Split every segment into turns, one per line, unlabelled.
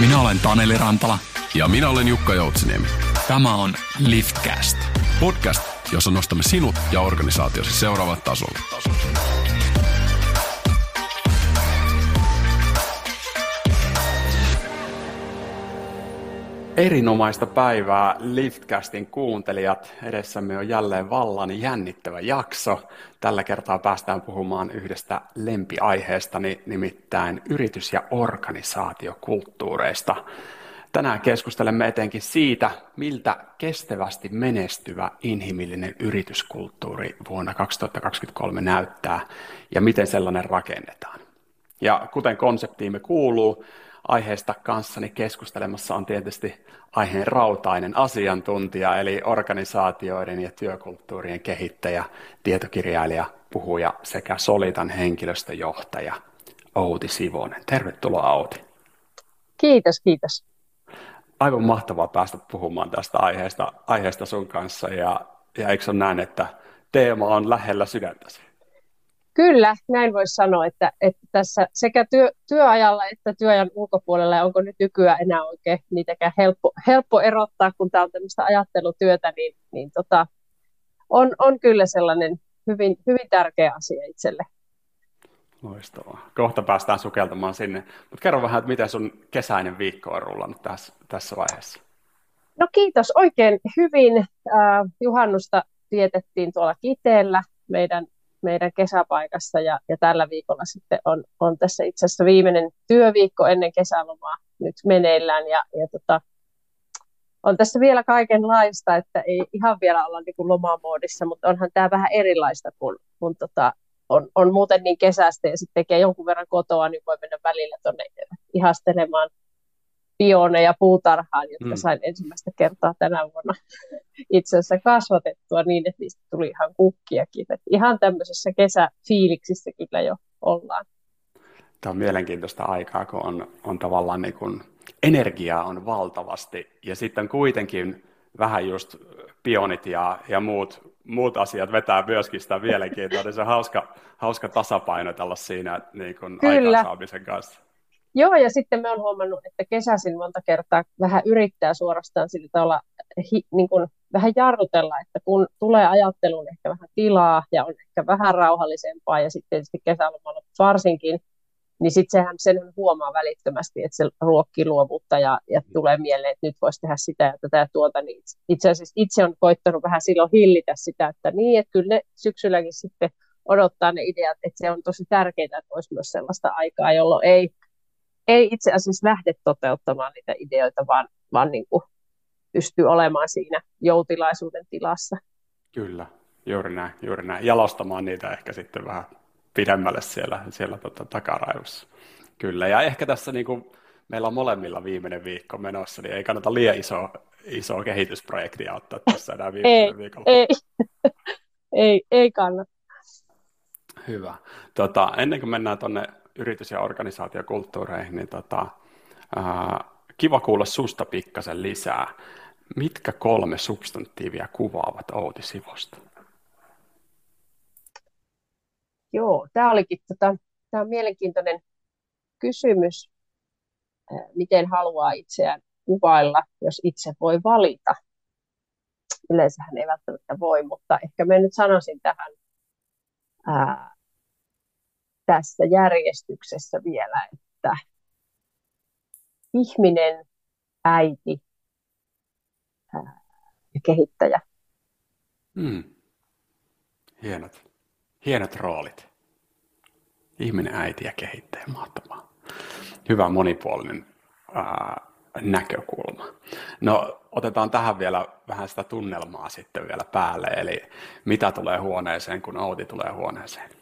Minä olen Taneli Rantala.
Ja minä olen Jukka Joutsiniemi.
Tämä on Liftcast.
Podcast, jossa nostamme sinut ja organisaatiosi seuraavat tasolle.
Erinomaista päivää Liftcastin kuuntelijat. Edessämme on jälleen vallan jännittävä jakso. Tällä kertaa päästään puhumaan yhdestä lempiaiheestani, nimittäin yritys- ja organisaatiokulttuureista. Tänään keskustelemme etenkin siitä, miltä kestävästi menestyvä inhimillinen yrityskulttuuri vuonna 2023 näyttää ja miten sellainen rakennetaan. Ja kuten konseptiimme kuuluu, aiheesta kanssani keskustelemassa on tietysti aiheen rautainen asiantuntija, eli organisaatioiden ja työkulttuurien kehittäjä, tietokirjailija, puhuja sekä Solitan henkilöstöjohtaja Outi Sivonen. Tervetuloa Outi.
Kiitos, kiitos.
Aivan mahtavaa päästä puhumaan tästä aiheesta, aiheesta sun kanssa ja, ja eikö ole näin, että teema on lähellä sydäntäsi?
Kyllä, näin voisi sanoa, että, että tässä sekä työ, työajalla että työajan ulkopuolella, onko nyt nykyään enää oikein niitäkään helppo, helppo erottaa, kun tämä on tämmöistä ajattelutyötä, niin, niin tota, on, on kyllä sellainen hyvin, hyvin tärkeä asia itselle.
Loistavaa. Kohta päästään sukeltamaan sinne. Mutta kerro vähän, että miten sun kesäinen viikko on rullannut tässä, tässä vaiheessa?
No kiitos oikein hyvin. Äh, juhannusta vietettiin tuolla Kiteellä meidän meidän kesäpaikassa ja, ja tällä viikolla sitten on, on tässä itse asiassa viimeinen työviikko ennen kesälomaa nyt meneillään ja, ja tota, on tässä vielä kaikenlaista, että ei ihan vielä olla niin kuin lomamoodissa, mutta onhan tämä vähän erilaista, kun, kun tota, on, on muuten niin kesästä ja sitten tekee jonkun verran kotoa, niin voi mennä välillä tuonne ihastelemaan pioneja puutarhaan, jotka mm. sain ensimmäistä kertaa tänä vuonna itse asiassa kasvatettua niin, että niistä tuli ihan kukkiakin. Et ihan tämmöisessä kesäfiiliksissä kyllä jo ollaan.
Tämä on mielenkiintoista aikaa, kun on, on tavallaan niin kuin energiaa on valtavasti ja sitten kuitenkin vähän just pionit ja, ja muut, muut asiat vetää myöskin sitä mielenkiintoa, niin se on hauska, hauska tasapainotella siinä niin kuin aikaansaamisen kanssa.
Joo, ja sitten me on huomannut, että kesäisin monta kertaa vähän yrittää suorastaan sillä tavalla hi, niin kuin vähän jarrutella, että kun tulee ajatteluun ehkä vähän tilaa ja on ehkä vähän rauhallisempaa ja sitten tietysti kesälomalla varsinkin, niin sitten sehän sen huomaa välittömästi, että se ruokkii luovuutta ja, ja tulee mieleen, että nyt voisi tehdä sitä ja tätä ja tuota. Niin itse asiassa itse on koittanut vähän silloin hillitä sitä, että niin, että kyllä ne syksylläkin sitten odottaa ne ideat, että se on tosi tärkeää, että olisi myös sellaista aikaa, jolloin ei ei itse asiassa lähde toteuttamaan niitä ideoita, vaan, vaan niin kuin pystyy olemaan siinä joutilaisuuden tilassa.
Kyllä, juuri näin, juuri näin. Jalostamaan niitä ehkä sitten vähän pidemmälle siellä, siellä tota, takaraivossa. Kyllä, ja ehkä tässä niin kuin meillä on molemmilla viimeinen viikko menossa, niin ei kannata liian iso, iso kehitysprojektia ottaa tässä enää viimeisellä ei, viikolla.
Ei, ei, ei kannata.
Hyvä. Tota, ennen kuin mennään tuonne yritys- ja organisaatiokulttuureihin, niin tota, ää, kiva kuulla susta pikkasen lisää. Mitkä kolme substantiivia kuvaavat Outi Sivosta?
Joo, tämä olikin tota, tämä on mielenkiintoinen kysymys, miten haluaa itseään kuvailla, jos itse voi valita. Yleensähän ei välttämättä voi, mutta ehkä mä nyt sanoisin tähän ää, tässä järjestyksessä vielä, että ihminen, äiti ja kehittäjä.
Hmm. Hienot, hienot roolit. Ihminen, äiti ja kehittäjä, mahtavaa. Hyvä monipuolinen ää, näkökulma. No otetaan tähän vielä vähän sitä tunnelmaa sitten vielä päälle, eli mitä tulee huoneeseen, kun Outi tulee huoneeseen?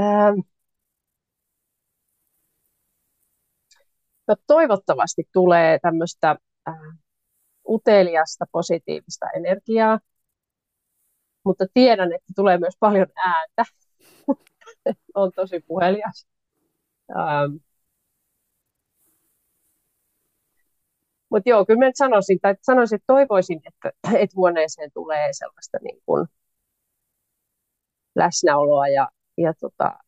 Ähm, no toivottavasti tulee tämmöistä äh, uteliasta, positiivista energiaa, mutta tiedän, että tulee myös paljon ääntä. on tosi puhelias. Ähm, mutta joo, kyllä mä sanoisin, tai sanoisin, että toivoisin, että, että huoneeseen tulee sellaista niin kuin läsnäoloa ja ja tota,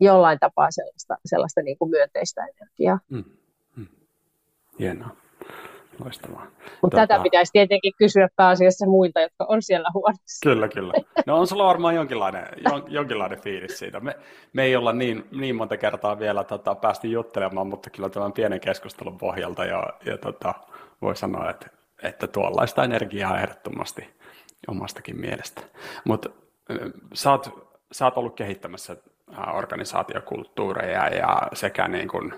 jollain tapaa sellaista, sellaista niin kuin myönteistä energiaa. Mm. Mm.
Hienoa. Loistavaa.
Mutta tota... tätä pitäisi tietenkin kysyä pääasiassa muilta, jotka on siellä huoneessa.
Kyllä, kyllä. No on sulla varmaan jonkinlainen, jon, jonkinlainen fiilis siitä. Me, me ei olla niin, niin monta kertaa vielä tota, päästy juttelemaan, mutta kyllä tämän pienen keskustelun pohjalta ja, ja tota, voi sanoa, että, että tuollaista energiaa ehdottomasti omastakin mielestä. Mutta sä sä oot ollut kehittämässä organisaatiokulttuureja ja sekä niin kuin,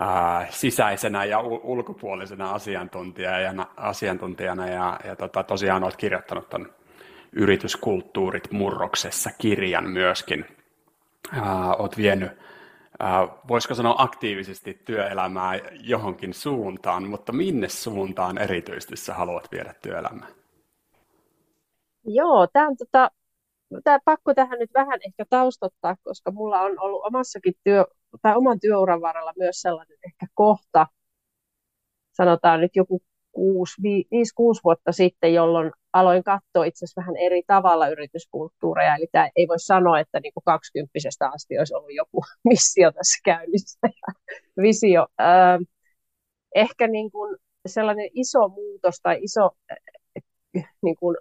ää, sisäisenä ja ulkopuolisena asiantuntijana, asiantuntijana ja, ja tota, tosiaan olet kirjoittanut tämän yrityskulttuurit murroksessa kirjan myöskin. Ää, olet vienyt, voisiko sanoa aktiivisesti työelämää johonkin suuntaan, mutta minne suuntaan erityisesti sä haluat viedä työelämää?
Joo, tämä on tota, tää, pakko tähän nyt vähän ehkä taustottaa, koska mulla on ollut omassakin työ, tai oman työuran varrella myös sellainen ehkä kohta, sanotaan nyt joku 5-6 vuotta sitten, jolloin aloin katsoa itse asiassa vähän eri tavalla yrityskulttuureja. Eli tämä ei voi sanoa, että niin kuin 20 asti olisi ollut joku missio tässä käynnissä ja visio. Äh, ehkä niin kuin sellainen iso muutos tai iso äh, niin kuin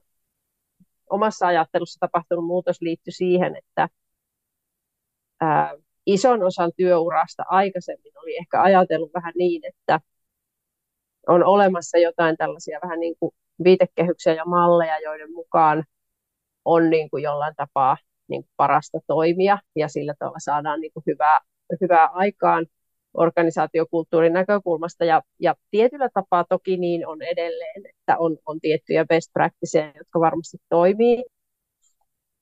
omassa ajattelussa tapahtunut muutos liittyi siihen, että ää, ison osan työurasta aikaisemmin oli ehkä ajatellut vähän niin, että on olemassa jotain tällaisia vähän niin kuin viitekehyksiä ja malleja, joiden mukaan on niin kuin jollain tapaa niin kuin parasta toimia ja sillä tavalla saadaan niin kuin hyvää, hyvää aikaan organisaatiokulttuurin näkökulmasta. Ja, ja tietyllä tapaa toki niin on edelleen, että on, on tiettyjä best practiceja, jotka varmasti toimii.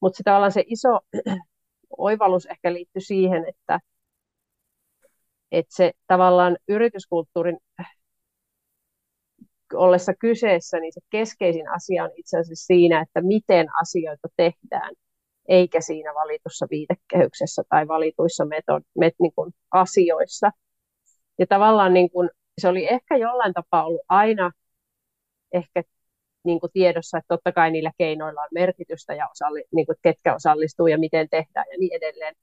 Mutta tavallaan se iso oivallus ehkä liittyy siihen, että, että se tavallaan yrityskulttuurin ollessa kyseessä, niin se keskeisin asia on itse asiassa siinä, että miten asioita tehdään, eikä siinä valitussa viitekehyksessä tai valituissa metod, met, niin kuin asioissa. Ja tavallaan niin kuin, se oli ehkä jollain tapaa ollut aina ehkä niin kuin tiedossa, että totta kai niillä keinoilla on merkitystä ja osalli, niin kuin, ketkä osallistuu ja miten tehdään ja niin edelleen.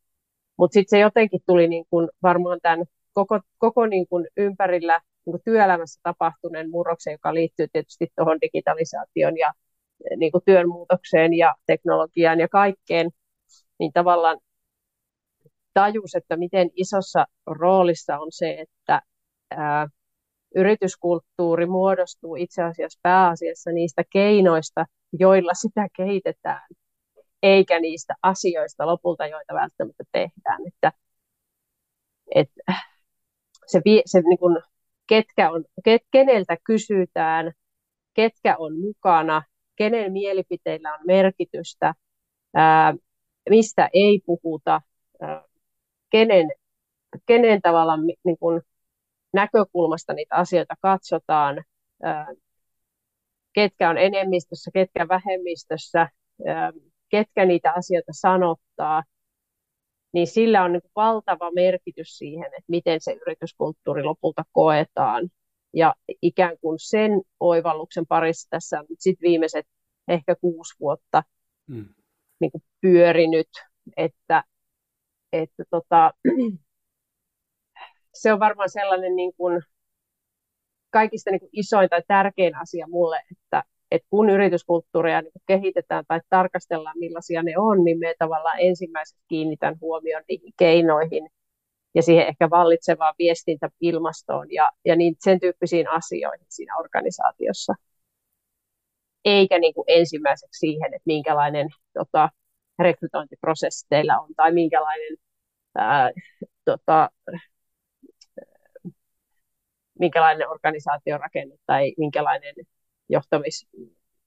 Mutta sitten se jotenkin tuli niin kuin varmaan tämän koko, koko niin kuin ympärillä niin kuin työelämässä tapahtuneen murroksen, joka liittyy tietysti tuohon digitalisaation ja niin kuin työn muutokseen ja teknologiaan ja kaikkeen, niin tavallaan tajus, että miten isossa roolissa on se, että ää, yrityskulttuuri muodostuu itse asiassa pääasiassa niistä keinoista, joilla sitä kehitetään, eikä niistä asioista lopulta, joita välttämättä tehdään. Että, et, se, se niin kuin, ketkä on, ket, keneltä kysytään, ketkä on mukana, kenen mielipiteillä on merkitystä, mistä ei puhuta, kenen, kenen tavalla niin kuin, näkökulmasta niitä asioita katsotaan, ketkä on enemmistössä, ketkä vähemmistössä, ketkä niitä asioita sanottaa, niin sillä on niin valtava merkitys siihen, että miten se yrityskulttuuri lopulta koetaan. Ja ikään kuin sen oivalluksen parissa tässä on sit viimeiset ehkä kuusi vuotta mm. niin kuin pyörinyt, että, että tota, se on varmaan sellainen niin kuin kaikista niin kuin isoin tai tärkein asia mulle, että, että kun yrityskulttuuria niin kuin kehitetään tai tarkastellaan millaisia ne on, niin me tavallaan ensimmäiseksi kiinnitän huomioon niihin keinoihin ja siihen ehkä vallitsevaan viestintäilmastoon ja, ja niin sen tyyppisiin asioihin siinä organisaatiossa. Eikä niin kuin ensimmäiseksi siihen, että minkälainen tota, rekrytointiprosessi teillä on tai minkälainen ää, tota, minkälainen organisaatiorakenne tai minkälainen johtamis,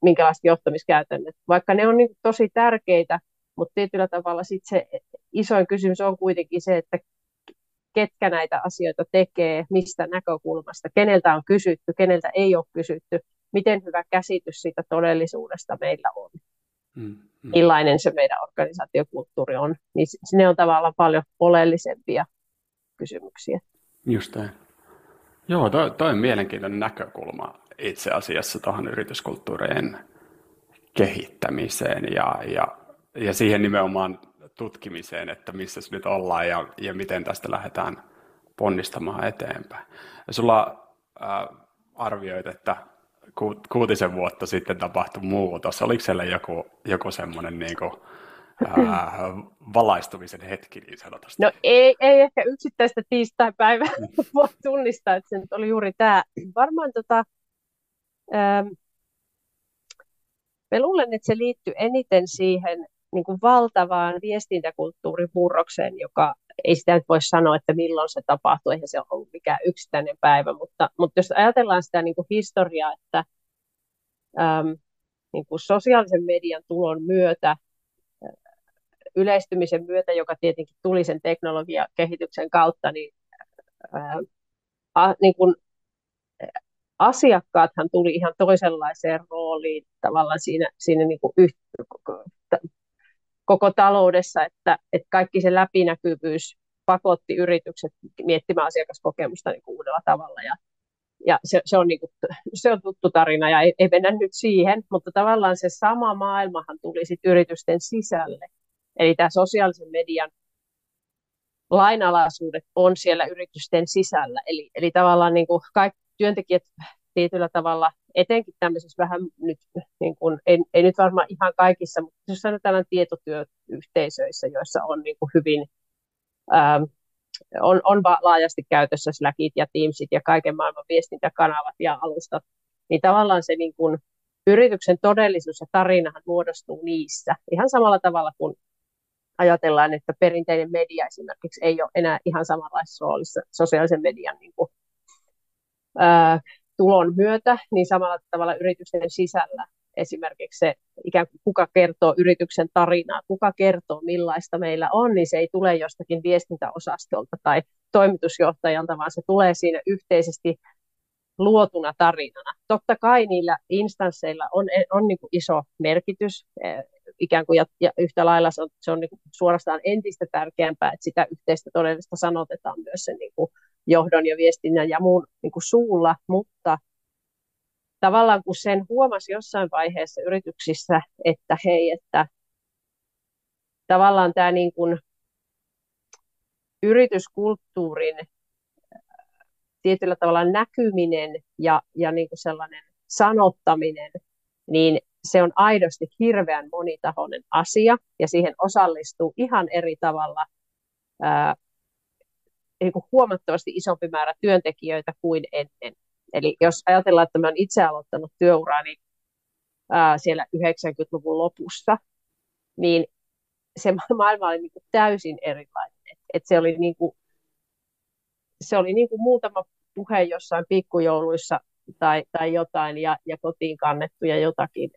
minkälaiset johtamiskäytännöt. Vaikka ne on niin tosi tärkeitä, mutta tietyllä tavalla sit se isoin kysymys on kuitenkin se, että ketkä näitä asioita tekee, mistä näkökulmasta, keneltä on kysytty, keneltä ei ole kysytty, miten hyvä käsitys siitä todellisuudesta meillä on. Mm, mm. Millainen se meidän organisaatiokulttuuri on, niin ne on tavallaan paljon oleellisempia kysymyksiä.
Just näin. Joo, toi, toi on mielenkiintoinen näkökulma itse asiassa tuohon yrityskulttuurien kehittämiseen ja, ja, ja siihen nimenomaan tutkimiseen, että missä nyt ollaan ja, ja miten tästä lähdetään ponnistamaan eteenpäin. Ja sulla äh, arvioit, että ku, kuutisen vuotta sitten tapahtui muutos. Oliko siellä joku, joku semmoinen niin kuin, ää, valaistumisen hetki niin sanotusti?
No ei, ei ehkä yksittäistä tiistai-päivää voi tunnistaa, että se nyt oli juuri tämä. Varmaan tota, ähm, mä luulen, että se liittyy eniten siihen niin kuin valtavaan viestintäkulttuurin murrokseen, joka ei sitä nyt voi sanoa, että milloin se tapahtui, eihän se ollut mikään yksittäinen päivä, mutta, mutta jos ajatellaan sitä niin kuin historiaa, että äm, niin kuin sosiaalisen median tulon myötä, yleistymisen myötä, joka tietenkin tuli sen teknologian kehityksen kautta, niin, ää, a, niin kuin, asiakkaathan tuli ihan toisenlaiseen rooliin tavallaan siinä, siinä niin kuin yht, koko taloudessa, että, että kaikki se läpinäkyvyys pakotti yritykset miettimään asiakaskokemusta niin uudella tavalla. Ja, ja se, se, on niin kuin, se on tuttu tarina ja ei, ei mennä nyt siihen, mutta tavallaan se sama maailmahan tuli sitten yritysten sisälle. Eli tämä sosiaalisen median lainalaisuudet on siellä yritysten sisällä. Eli, eli tavallaan niin kuin kaikki työntekijät tietyllä tavalla, etenkin tämmöisissä vähän nyt, niin kuin, ei, ei nyt varmaan ihan kaikissa, mutta jos sanotaan tietotyöyhteisöissä, joissa on niin kuin hyvin, ähm, on, on laajasti käytössä Slackit ja Teamsit ja kaiken maailman viestintäkanavat ja alustat, niin tavallaan se niin kuin, yrityksen todellisuus ja tarinahan muodostuu niissä. Ihan samalla tavalla kuin ajatellaan, että perinteinen media esimerkiksi ei ole enää ihan samanlaisessa roolissa sosiaalisen median niin kuin, ää, tulon myötä, niin samalla tavalla yritysten sisällä esimerkiksi se ikään kuin kuka kertoo yrityksen tarinaa, kuka kertoo millaista meillä on, niin se ei tule jostakin viestintäosastolta tai toimitusjohtajalta, vaan se tulee siinä yhteisesti luotuna tarinana. Totta kai niillä instansseilla on, on niin kuin iso merkitys, eh, ikään kuin, ja, ja yhtä lailla se on, se on niin kuin suorastaan entistä tärkeämpää, että sitä yhteistä todellista sanotetaan myös sen niin kuin johdon ja viestinnän ja muun niin kuin suulla, mutta tavallaan kun sen huomasi jossain vaiheessa yrityksissä, että hei, että tavallaan tämä niin kuin yrityskulttuurin tietyllä tavalla näkyminen ja, ja niin kuin sellainen sanottaminen, niin se on aidosti hirveän monitahoinen asia ja siihen osallistuu ihan eri tavalla ää, niin kuin huomattavasti isompi määrä työntekijöitä kuin ennen. Eli jos ajatellaan, että mä olen itse aloittanut työurani ää, siellä 90-luvun lopussa, niin se maailma oli niin kuin täysin erilainen. Et se oli, niin kuin, se oli niin kuin muutama puhe jossain pikkujouluissa tai, tai jotain ja, ja kotiin kannettuja jotakin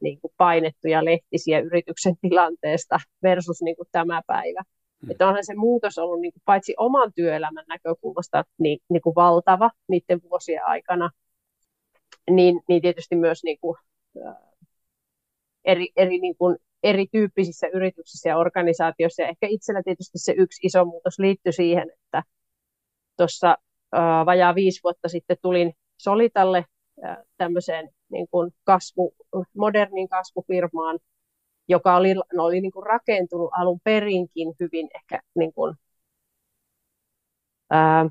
niin kuin painettuja lehtisiä yrityksen tilanteesta versus niin kuin tämä päivä. Mm. Että onhan se muutos ollut niin kuin paitsi oman työelämän näkökulmasta niin, niin kuin valtava niiden vuosien aikana, niin, niin tietysti myös niin kuin, eri, eri, niin kuin, erityyppisissä yrityksissä ja organisaatioissa. Ja ehkä itsellä tietysti se yksi iso muutos liittyi siihen, että tuossa vajaa viisi vuotta sitten tulin Solitalle tämmöiseen niin kuin kasvu, modernin kasvufirmaan, joka oli, oli niin kuin rakentunut alun perinkin hyvin ehkä niin kuin, ää,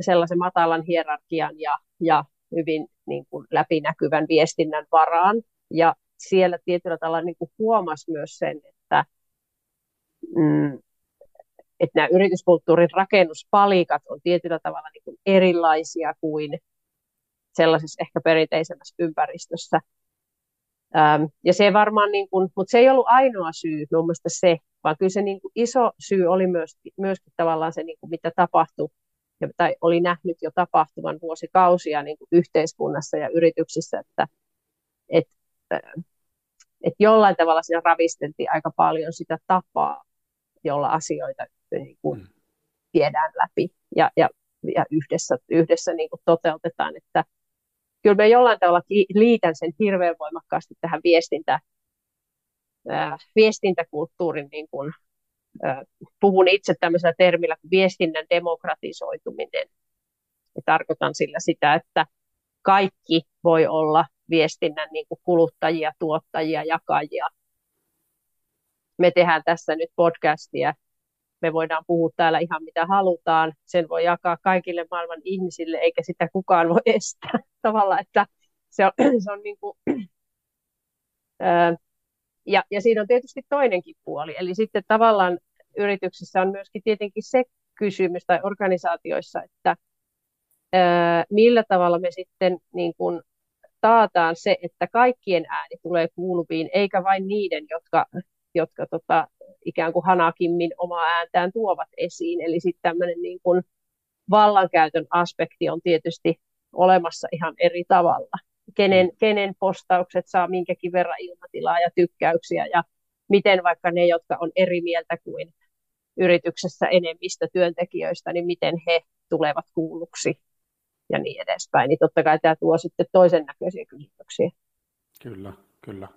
sellaisen matalan hierarkian ja, ja hyvin niin kuin läpinäkyvän viestinnän varaan. Ja siellä tietyllä tavalla niin kuin huomasi myös sen, että, mm, että nämä yrityskulttuurin rakennuspalikat on tietyllä tavalla niin kuin erilaisia kuin sellaisessa ehkä perinteisemmässä ympäristössä. Ähm, ja se varmaan, niin kuin, mutta se ei ollut ainoa syy mun mielestä se, vaan kyllä se niin kuin iso syy oli myös, myöskin tavallaan se, niin kuin mitä tapahtui, ja, tai oli nähnyt jo tapahtuvan vuosikausia niin kuin yhteiskunnassa ja yrityksissä, että et, äh, et jollain tavalla siinä ravisteltiin aika paljon sitä tapaa, jolla asioita niin kuin, mm. viedään läpi ja, ja, ja yhdessä, yhdessä niin kuin toteutetaan, että kyllä mä jollain tavalla liitän sen hirveän voimakkaasti tähän viestintä, viestintäkulttuurin, niin kuin, puhun itse tämmöisellä termillä kuin viestinnän demokratisoituminen. Ja tarkoitan sillä sitä, että kaikki voi olla viestinnän niin kuin kuluttajia, tuottajia, jakajia. me tehdään tässä nyt podcastia, me voidaan puhua täällä ihan mitä halutaan, sen voi jakaa kaikille maailman ihmisille, eikä sitä kukaan voi estää. Tavallaan, että se on, se on niin kuin, ja, ja siinä on tietysti toinenkin puoli, eli sitten tavallaan yrityksissä on myöskin tietenkin se kysymys tai organisaatioissa, että millä tavalla me sitten niin kuin taataan se, että kaikkien ääni tulee kuuluviin, eikä vain niiden, jotka, jotka tota, ikään kuin hanakimmin omaa ääntään tuovat esiin. Eli sitten tämmöinen niin kuin vallankäytön aspekti on tietysti olemassa ihan eri tavalla. Kenen, mm. kenen postaukset saa minkäkin verran ilmatilaa ja tykkäyksiä ja miten vaikka ne, jotka on eri mieltä kuin yrityksessä enemmistö työntekijöistä, niin miten he tulevat kuulluksi ja niin edespäin. Niin totta kai tämä tuo sitten toisen näköisiä kysymyksiä.
Kyllä, kyllä.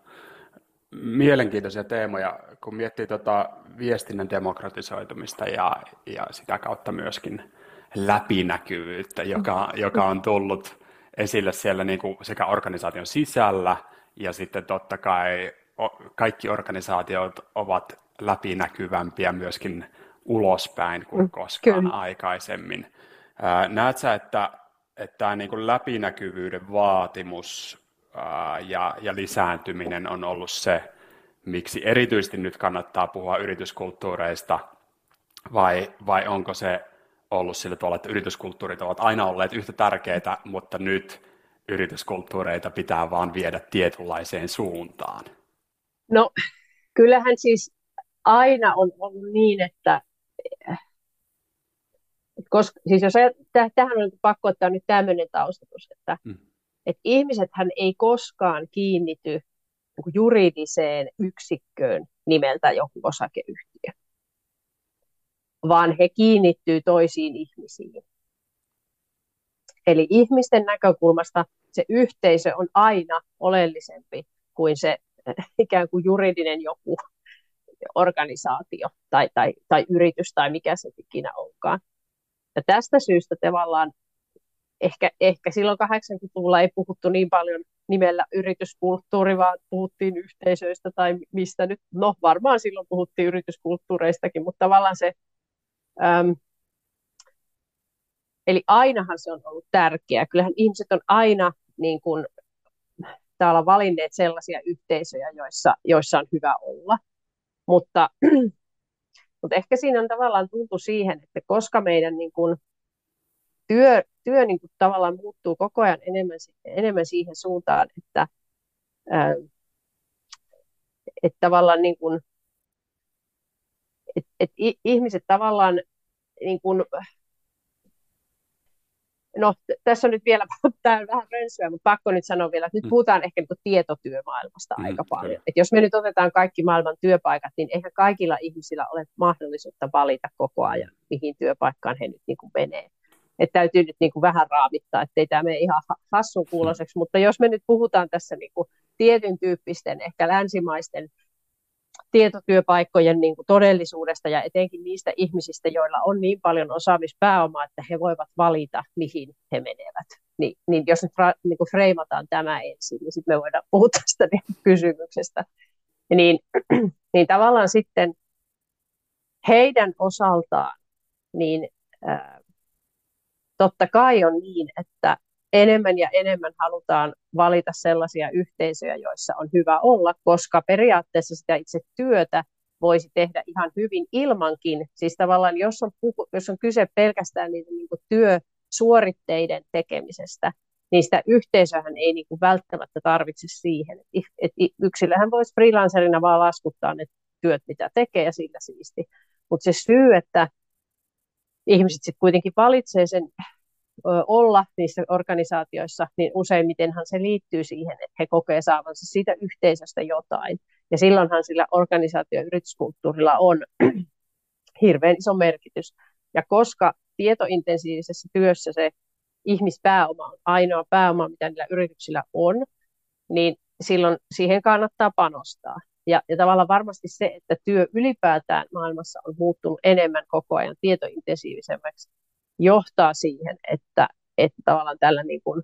Mielenkiintoisia teemoja, kun miettii tuota viestinnän demokratisoitumista ja, ja sitä kautta myöskin läpinäkyvyyttä, joka, joka on tullut esille siellä niin kuin sekä organisaation sisällä ja sitten totta kai kaikki organisaatiot ovat läpinäkyvämpiä myöskin ulospäin kuin mm, koskaan Kyllä. aikaisemmin. Näet sä, että, että tämä niin kuin läpinäkyvyyden vaatimus ja, ja lisääntyminen on ollut se, miksi erityisesti nyt kannattaa puhua yrityskulttuureista, vai, vai onko se ollut sillä tavalla, että yrityskulttuurit ovat aina olleet yhtä tärkeitä, mutta nyt yrityskulttuureita pitää vaan viedä tietynlaiseen suuntaan?
No, kyllähän siis aina on ollut niin, että koska, siis jos tähän on pakko ottaa nyt tämmöinen taustatus, että, mm. Että ihmisethän ei koskaan kiinnity niin juridiseen yksikköön nimeltä joku osakeyhtiö, vaan he kiinnittyy toisiin ihmisiin. Eli ihmisten näkökulmasta se yhteisö on aina oleellisempi kuin se ikään kuin juridinen joku organisaatio tai, tai, tai yritys tai mikä se ikinä onkaan. Ja tästä syystä tavallaan ehkä, ehkä silloin 80-luvulla ei puhuttu niin paljon nimellä yrityskulttuuri, vaan puhuttiin yhteisöistä tai mistä nyt, no varmaan silloin puhuttiin yrityskulttuureistakin, mutta tavallaan se, äm, eli ainahan se on ollut tärkeää. Kyllähän ihmiset on aina niin kuin, täällä valinneet sellaisia yhteisöjä, joissa, joissa on hyvä olla. Mutta, mutta ehkä siinä on tavallaan tultu siihen, että koska meidän niin kuin, työ, työ niin kuin, tavallaan muuttuu koko ajan enemmän, enemmän siihen suuntaan, että, ää, että tavallaan niin kuin, että, että ihmiset tavallaan niin kuin, no tässä on nyt vielä, tämä on vähän rönsyä, mutta pakko nyt sanoa vielä, että nyt mm. puhutaan ehkä niin tietotyömaailmasta mm, aika paljon. Et jos me nyt otetaan kaikki maailman työpaikat, niin eihän kaikilla ihmisillä ole mahdollisuutta valita koko ajan, mihin työpaikkaan he nyt niin kuin menee. Et täytyy nyt niin kuin vähän raamittaa, ettei tämä mene ihan hassun kuuloiseksi, mutta jos me nyt puhutaan tässä niin kuin tietyn tyyppisten, ehkä länsimaisten tietotyöpaikkojen niin kuin todellisuudesta ja etenkin niistä ihmisistä, joilla on niin paljon osaamispääomaa, että he voivat valita, mihin he menevät. Niin, niin jos nyt fra, niin kuin freimataan tämä ensin, niin sitten me voidaan puhua tästä niin kysymyksestä. Niin, niin tavallaan sitten heidän osaltaan, niin ää, totta kai on niin, että enemmän ja enemmän halutaan valita sellaisia yhteisöjä, joissa on hyvä olla, koska periaatteessa sitä itse työtä voisi tehdä ihan hyvin ilmankin. Siis tavallaan, jos on, jos on kyse pelkästään niiden niin työsuoritteiden tekemisestä, niin sitä yhteisöhän ei niin kuin välttämättä tarvitse siihen. Et, et yksilöhän voisi freelancerina vaan laskuttaa ne työt, mitä tekee, ja sillä siisti. Mutta se syy, että ihmiset sitten kuitenkin valitsee sen olla niissä organisaatioissa, niin useimmitenhan se liittyy siihen, että he kokee saavansa siitä yhteisöstä jotain. Ja silloinhan sillä organisaatio- ja yrityskulttuurilla on hirveän iso merkitys. Ja koska tietointensiivisessä työssä se ihmispääoma on ainoa pääoma, mitä niillä yrityksillä on, niin silloin siihen kannattaa panostaa. Ja, ja tavallaan varmasti se, että työ ylipäätään maailmassa on muuttunut enemmän koko ajan tietointensiivisemmäksi, johtaa siihen, että, että tavallaan tällä, niin kuin,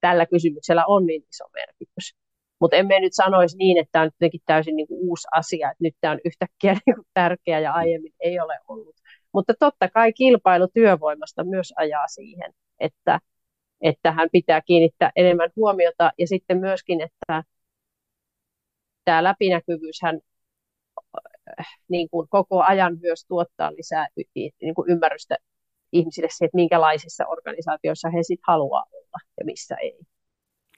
tällä kysymyksellä on niin iso merkitys. Mutta emme nyt sanoisi niin, että tämä on jotenkin täysin niin kuin uusi asia, että nyt tämä on yhtäkkiä niin kuin tärkeä ja aiemmin ei ole ollut. Mutta totta kai kilpailu työvoimasta myös ajaa siihen, että, että hän pitää kiinnittää enemmän huomiota ja sitten myöskin, että tämä läpinäkyvyys hän niin kuin koko ajan myös tuottaa lisää niin kuin ymmärrystä ihmisille se, että minkälaisissa organisaatioissa he sitten haluaa olla ja missä ei.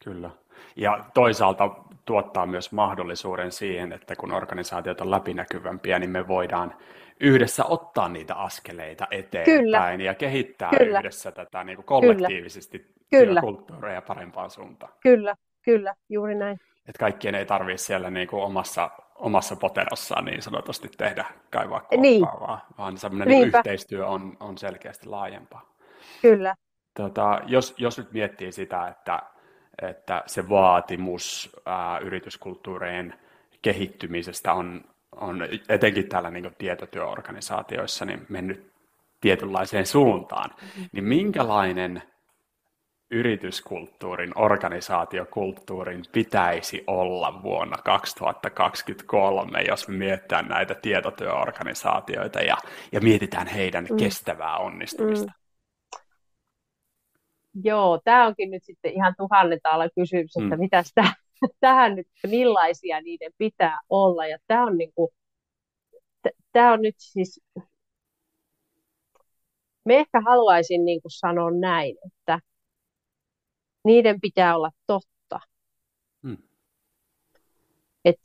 Kyllä. Ja toisaalta tuottaa myös mahdollisuuden siihen, että kun organisaatiot on läpinäkyvämpiä, niin me voidaan yhdessä ottaa niitä askeleita eteenpäin Kyllä. ja kehittää Kyllä. yhdessä tätä niin kuin kollektiivisesti Kyllä. kulttuuria parempaan suuntaan.
Kyllä, Kyllä, juuri näin.
Että kaikkien ei tarvitse siellä niin kuin omassa, omassa poterossaan niin sanotusti tehdä kaivaa koppaa, niin. vaan, vaan semmoinen yhteistyö on, on selkeästi laajempaa.
Kyllä.
Tota, jos, jos nyt miettii sitä, että että se vaatimus ää, yrityskulttuurien kehittymisestä on, on etenkin täällä niin tietotyöorganisaatioissa niin mennyt tietynlaiseen suuntaan, mm-hmm. niin minkälainen yrityskulttuurin, organisaatiokulttuurin pitäisi olla vuonna 2023, jos me mietitään näitä tietotyöorganisaatioita ja, ja mietitään heidän mm. kestävää onnistumista? Mm.
Joo, tämä onkin nyt sitten ihan tuhannen taalan kysymys, että mm. mitä tähän nyt, millaisia niiden pitää olla. Ja tämä on, niin kuin, tämä on nyt siis, me ehkä haluaisin niin kuin sanoa näin, että niiden pitää olla totta. Mm. Et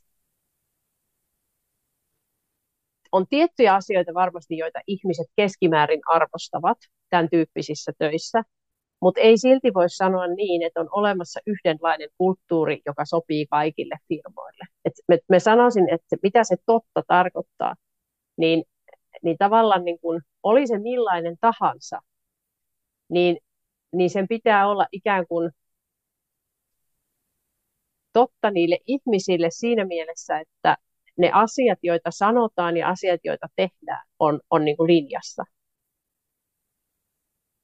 on tiettyjä asioita varmasti, joita ihmiset keskimäärin arvostavat tämän tyyppisissä töissä – mutta ei silti voi sanoa niin, että on olemassa yhdenlainen kulttuuri, joka sopii kaikille firmoille. Et me, me sanoisin, että mitä se totta tarkoittaa, niin, niin tavallaan niin kun, oli se millainen tahansa, niin, niin sen pitää olla ikään kuin totta niille ihmisille siinä mielessä, että ne asiat, joita sanotaan ja asiat, joita tehdään, on, on niin kuin linjassa.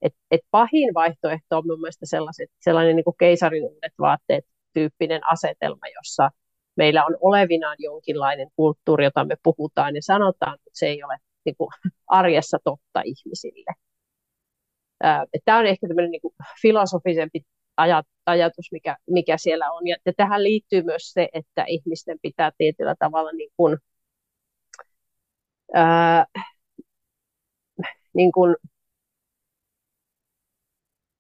Et, et pahin vaihtoehto on mun mielestä sellaiset, sellainen niin kuin keisarin uudet vaatteet tyyppinen asetelma, jossa meillä on olevinaan jonkinlainen kulttuuri, jota me puhutaan ja sanotaan, mutta se ei ole niin kuin, arjessa totta ihmisille. Tämä on ehkä tämmöinen niin filosofisempi ajatus, mikä, mikä siellä on. Ja, ja tähän liittyy myös se, että ihmisten pitää tietyllä tavalla niin kuin, ää, niin kuin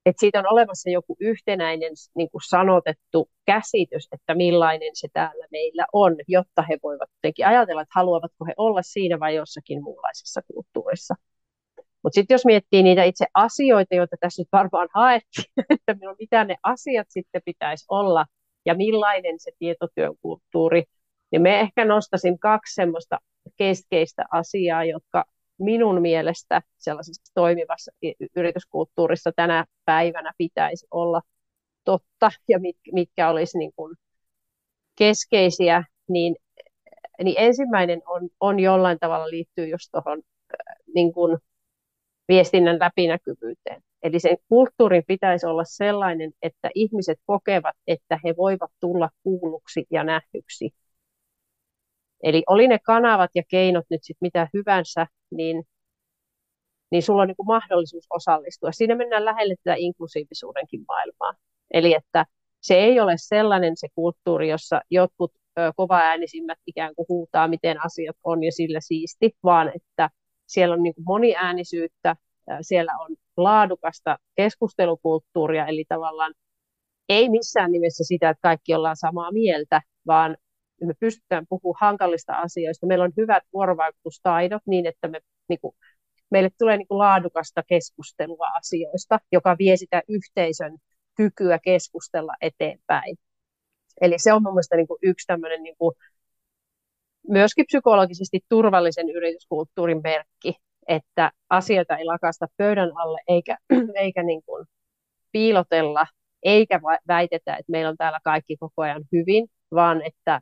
että siitä on olemassa joku yhtenäinen niin kuin sanotettu käsitys, että millainen se täällä meillä on, jotta he voivat jotenkin ajatella, että haluavatko he olla siinä vai jossakin muunlaisessa kulttuurissa. Mutta sitten jos miettii niitä itse asioita, joita tässä nyt varmaan haettiin, että mitä ne asiat sitten pitäisi olla ja millainen se tietotyön kulttuuri, niin me ehkä nostasin kaksi semmoista keskeistä asiaa, jotka minun mielestä sellaisessa toimivassa yrityskulttuurissa tänä päivänä pitäisi olla totta ja mit, mitkä olisi niin kuin keskeisiä, niin, niin ensimmäinen on, on jollain tavalla liittyy just tuohon niin viestinnän läpinäkyvyyteen. Eli sen kulttuurin pitäisi olla sellainen, että ihmiset kokevat, että he voivat tulla kuulluksi ja nähdyksi Eli oli ne kanavat ja keinot nyt sitten mitä hyvänsä, niin, niin sulla on niin kuin mahdollisuus osallistua. Siinä mennään lähelle tätä inklusiivisuudenkin maailmaa. Eli että se ei ole sellainen se kulttuuri, jossa jotkut kovaäänisimmät ikään kuin huutaa, miten asiat on ja sillä siisti, vaan että siellä on niin kuin moniäänisyyttä, siellä on laadukasta keskustelukulttuuria, eli tavallaan ei missään nimessä sitä, että kaikki ollaan samaa mieltä, vaan me pystytään puhumaan hankalista asioista. Meillä on hyvät vuorovaikutustaidot niin, että me, niin kuin, meille tulee niin kuin laadukasta keskustelua asioista, joka vie sitä yhteisön kykyä keskustella eteenpäin. Eli se on mun mielestä niin kuin yksi tämmöinen niin kuin, myöskin psykologisesti turvallisen yrityskulttuurin merkki, että asioita ei lakasta pöydän alle eikä, eikä niin kuin piilotella, eikä väitetä, että meillä on täällä kaikki koko ajan hyvin, vaan että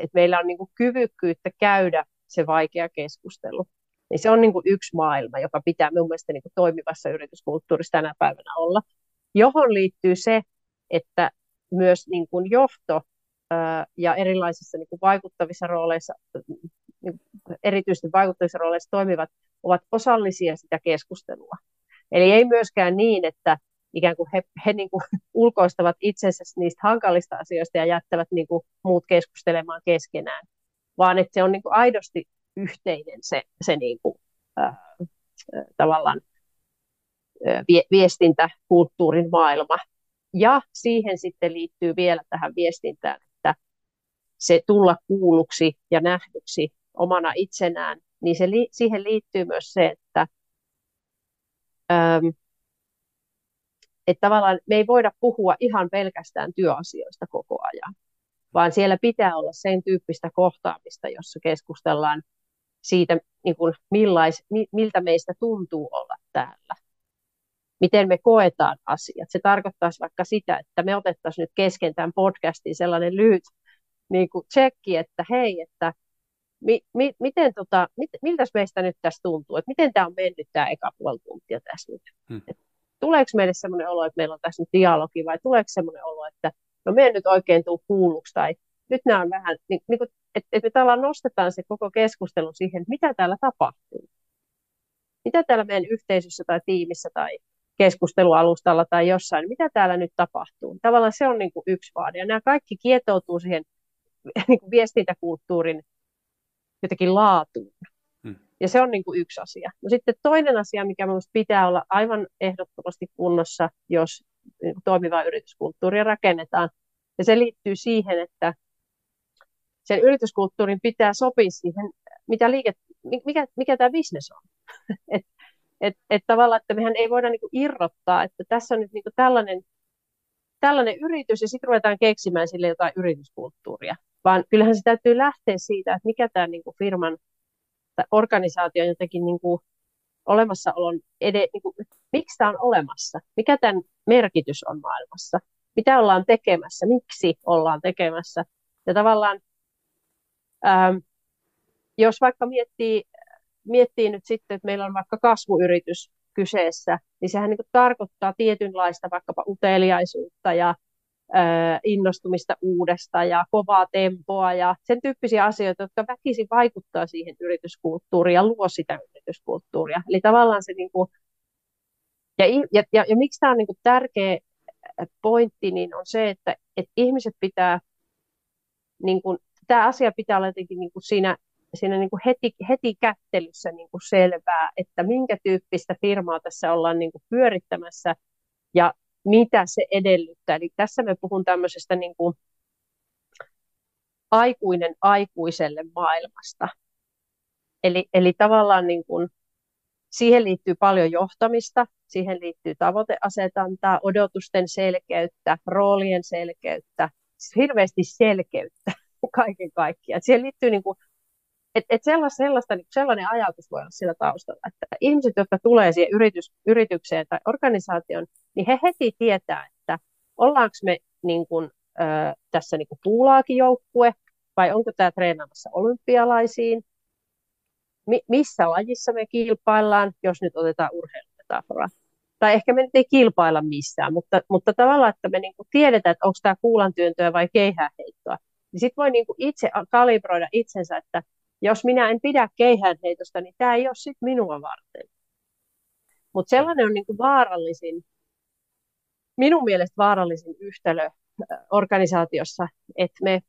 että meillä on niin kuin kyvykkyyttä käydä se vaikea keskustelu. Niin se on niin kuin yksi maailma, joka pitää minun mielestä niin kuin toimivassa yrityskulttuurissa tänä päivänä olla, johon liittyy se, että myös niin kuin johto ja erilaisissa niin kuin vaikuttavissa rooleissa, niin erityisesti vaikuttavissa rooleissa toimivat, ovat osallisia sitä keskustelua. Eli ei myöskään niin, että ikään kuin he, he niin kuin ulkoistavat itsensä niistä hankalista asioista ja jättävät niin kuin muut keskustelemaan keskenään, vaan että se on niin kuin aidosti yhteinen se, se niin kuin, äh, tavallaan viestintäkulttuurin maailma. Ja siihen sitten liittyy vielä tähän viestintään, se tulla kuulluksi ja nähdyksi omana itsenään, niin se, siihen liittyy myös se, että ähm, että tavallaan me ei voida puhua ihan pelkästään työasioista koko ajan, vaan siellä pitää olla sen tyyppistä kohtaamista, jossa keskustellaan siitä, niin kuin millais, miltä meistä tuntuu olla täällä. Miten me koetaan asiat. Se tarkoittaisi vaikka sitä, että me otettaisiin nyt kesken tämän podcastin sellainen lyhyt niin kuin tsekki, että hei, että mi, mi, miten tota, mit, miltä meistä nyt tässä tuntuu, että miten tämä on mennyt tämä eka puoli tuntia tässä nyt. Hmm. Et tuleeko meille sellainen olo, että meillä on tässä nyt dialogi, vai tuleeko sellainen olo, että no me nyt oikein tuu kuulluksi, tai nyt nämä on vähän, niin, niin kuin, että, että me tavallaan nostetaan se koko keskustelu siihen, että mitä täällä tapahtuu. Mitä täällä meidän yhteisössä tai tiimissä tai keskustelualustalla tai jossain, mitä täällä nyt tapahtuu. Tavallaan se on niin kuin yksi vaade. Ja nämä kaikki kietoutuu siihen niin kuin viestintäkulttuurin jotenkin laatuun. Ja se on niin kuin yksi asia. No sitten toinen asia, mikä minusta pitää olla aivan ehdottomasti kunnossa, jos niin toimivaa yrityskulttuuria rakennetaan, ja se liittyy siihen, että sen yrityskulttuurin pitää sopia siihen, mitä liike, mikä, mikä tämä bisnes on. että et, et tavallaan, että mehän ei voida niinku irrottaa, että tässä on nyt niinku tällainen, tällainen yritys ja sitten ruvetaan keksimään sille jotain yrityskulttuuria. Vaan kyllähän se täytyy lähteä siitä, että mikä tämä niinku firman organisaation jotenkin niin kuin olemassaolon ede, niin kuin, miksi tämä on olemassa, mikä tämän merkitys on maailmassa, mitä ollaan tekemässä, miksi ollaan tekemässä. Ja tavallaan, ähm, jos vaikka miettii, miettii nyt sitten, että meillä on vaikka kasvuyritys kyseessä, niin sehän niin kuin tarkoittaa tietynlaista vaikkapa uteliaisuutta ja innostumista uudesta ja kovaa tempoa ja sen tyyppisiä asioita, jotka väkisin vaikuttaa siihen yrityskulttuuriin ja luo sitä yrityskulttuuria. Eli tavallaan se niin kuin, ja, ja, ja, ja miksi tämä on niin kuin tärkeä pointti, niin on se, että, että ihmiset pitää, niin kuin, tämä asia pitää olla jotenkin niin kuin siinä, siinä niin kuin heti, heti kättelyssä niin kuin selvää, että minkä tyyppistä firmaa tässä ollaan niin kuin pyörittämässä ja mitä se edellyttää. Eli tässä me puhun tämmöisestä niin kuin aikuinen aikuiselle maailmasta. Eli, eli tavallaan niin kuin, siihen liittyy paljon johtamista, siihen liittyy tavoiteasetantaa, odotusten selkeyttä, roolien selkeyttä, hirveästi selkeyttä kaiken kaikkiaan. Siihen liittyy niin kuin et, et sellaista, sellaista, niin sellainen ajatus voi olla siellä taustalla, että ihmiset, jotka tulee siihen yritys, yritykseen tai organisaation, niin he heti tietää, että ollaanko me niin kuin, ö, tässä niin puulaakin joukkue, vai onko tämä treenaamassa olympialaisiin, Mi- missä lajissa me kilpaillaan, jos nyt otetaan urheilumetafora. Tai ehkä me nyt ei kilpailla missään, mutta, mutta tavallaan, että me niin tiedetään, että onko tämä kuulantyöntöä vai keihäheittoa, niin sitten voi niin itse kalibroida itsensä, että jos minä en pidä keihäänheitosta, niin tämä ei ole sitten minua varten. Mutta sellainen on niin vaarallisin, minun mielestä vaarallisin yhtälö organisaatiossa, että me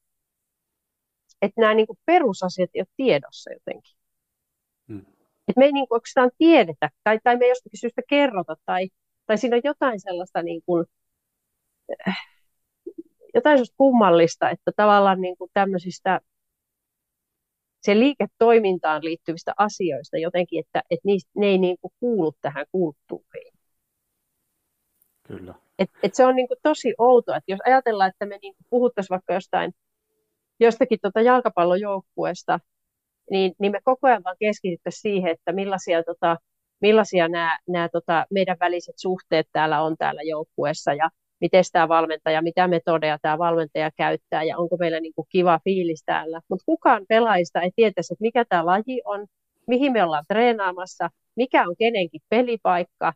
että nämä niin kuin perusasiat ei ole tiedossa jotenkin. Hmm. Että me ei niin kuin oikeastaan tiedetä, tai, tai me ei jostakin syystä kerrota, tai, tai siinä on jotain sellaista niin kuin, jotain sellaista kummallista, että tavallaan niin kuin tämmöisistä se liiketoimintaan liittyvistä asioista jotenkin, että, että niistä, ne ei niin kuin kuulu tähän kulttuuriin.
Kyllä.
Et, et se on niin kuin tosi outoa, että jos ajatellaan, että me niin puhuttaisiin vaikka jostain, jostakin tuota jalkapallojoukkueesta, niin, niin me koko ajan vaan keskityttäisiin siihen, että millaisia, tota, millaisia nämä, nämä tota, meidän väliset suhteet täällä on täällä joukkueessa ja miten tämä valmentaja, mitä metodeja tämä valmentaja käyttää ja onko meillä niin kuin kiva fiilis täällä. Mutta kukaan pelaajista ei tietäisi, että mikä tämä laji on, mihin me ollaan treenaamassa, mikä on kenenkin pelipaikka.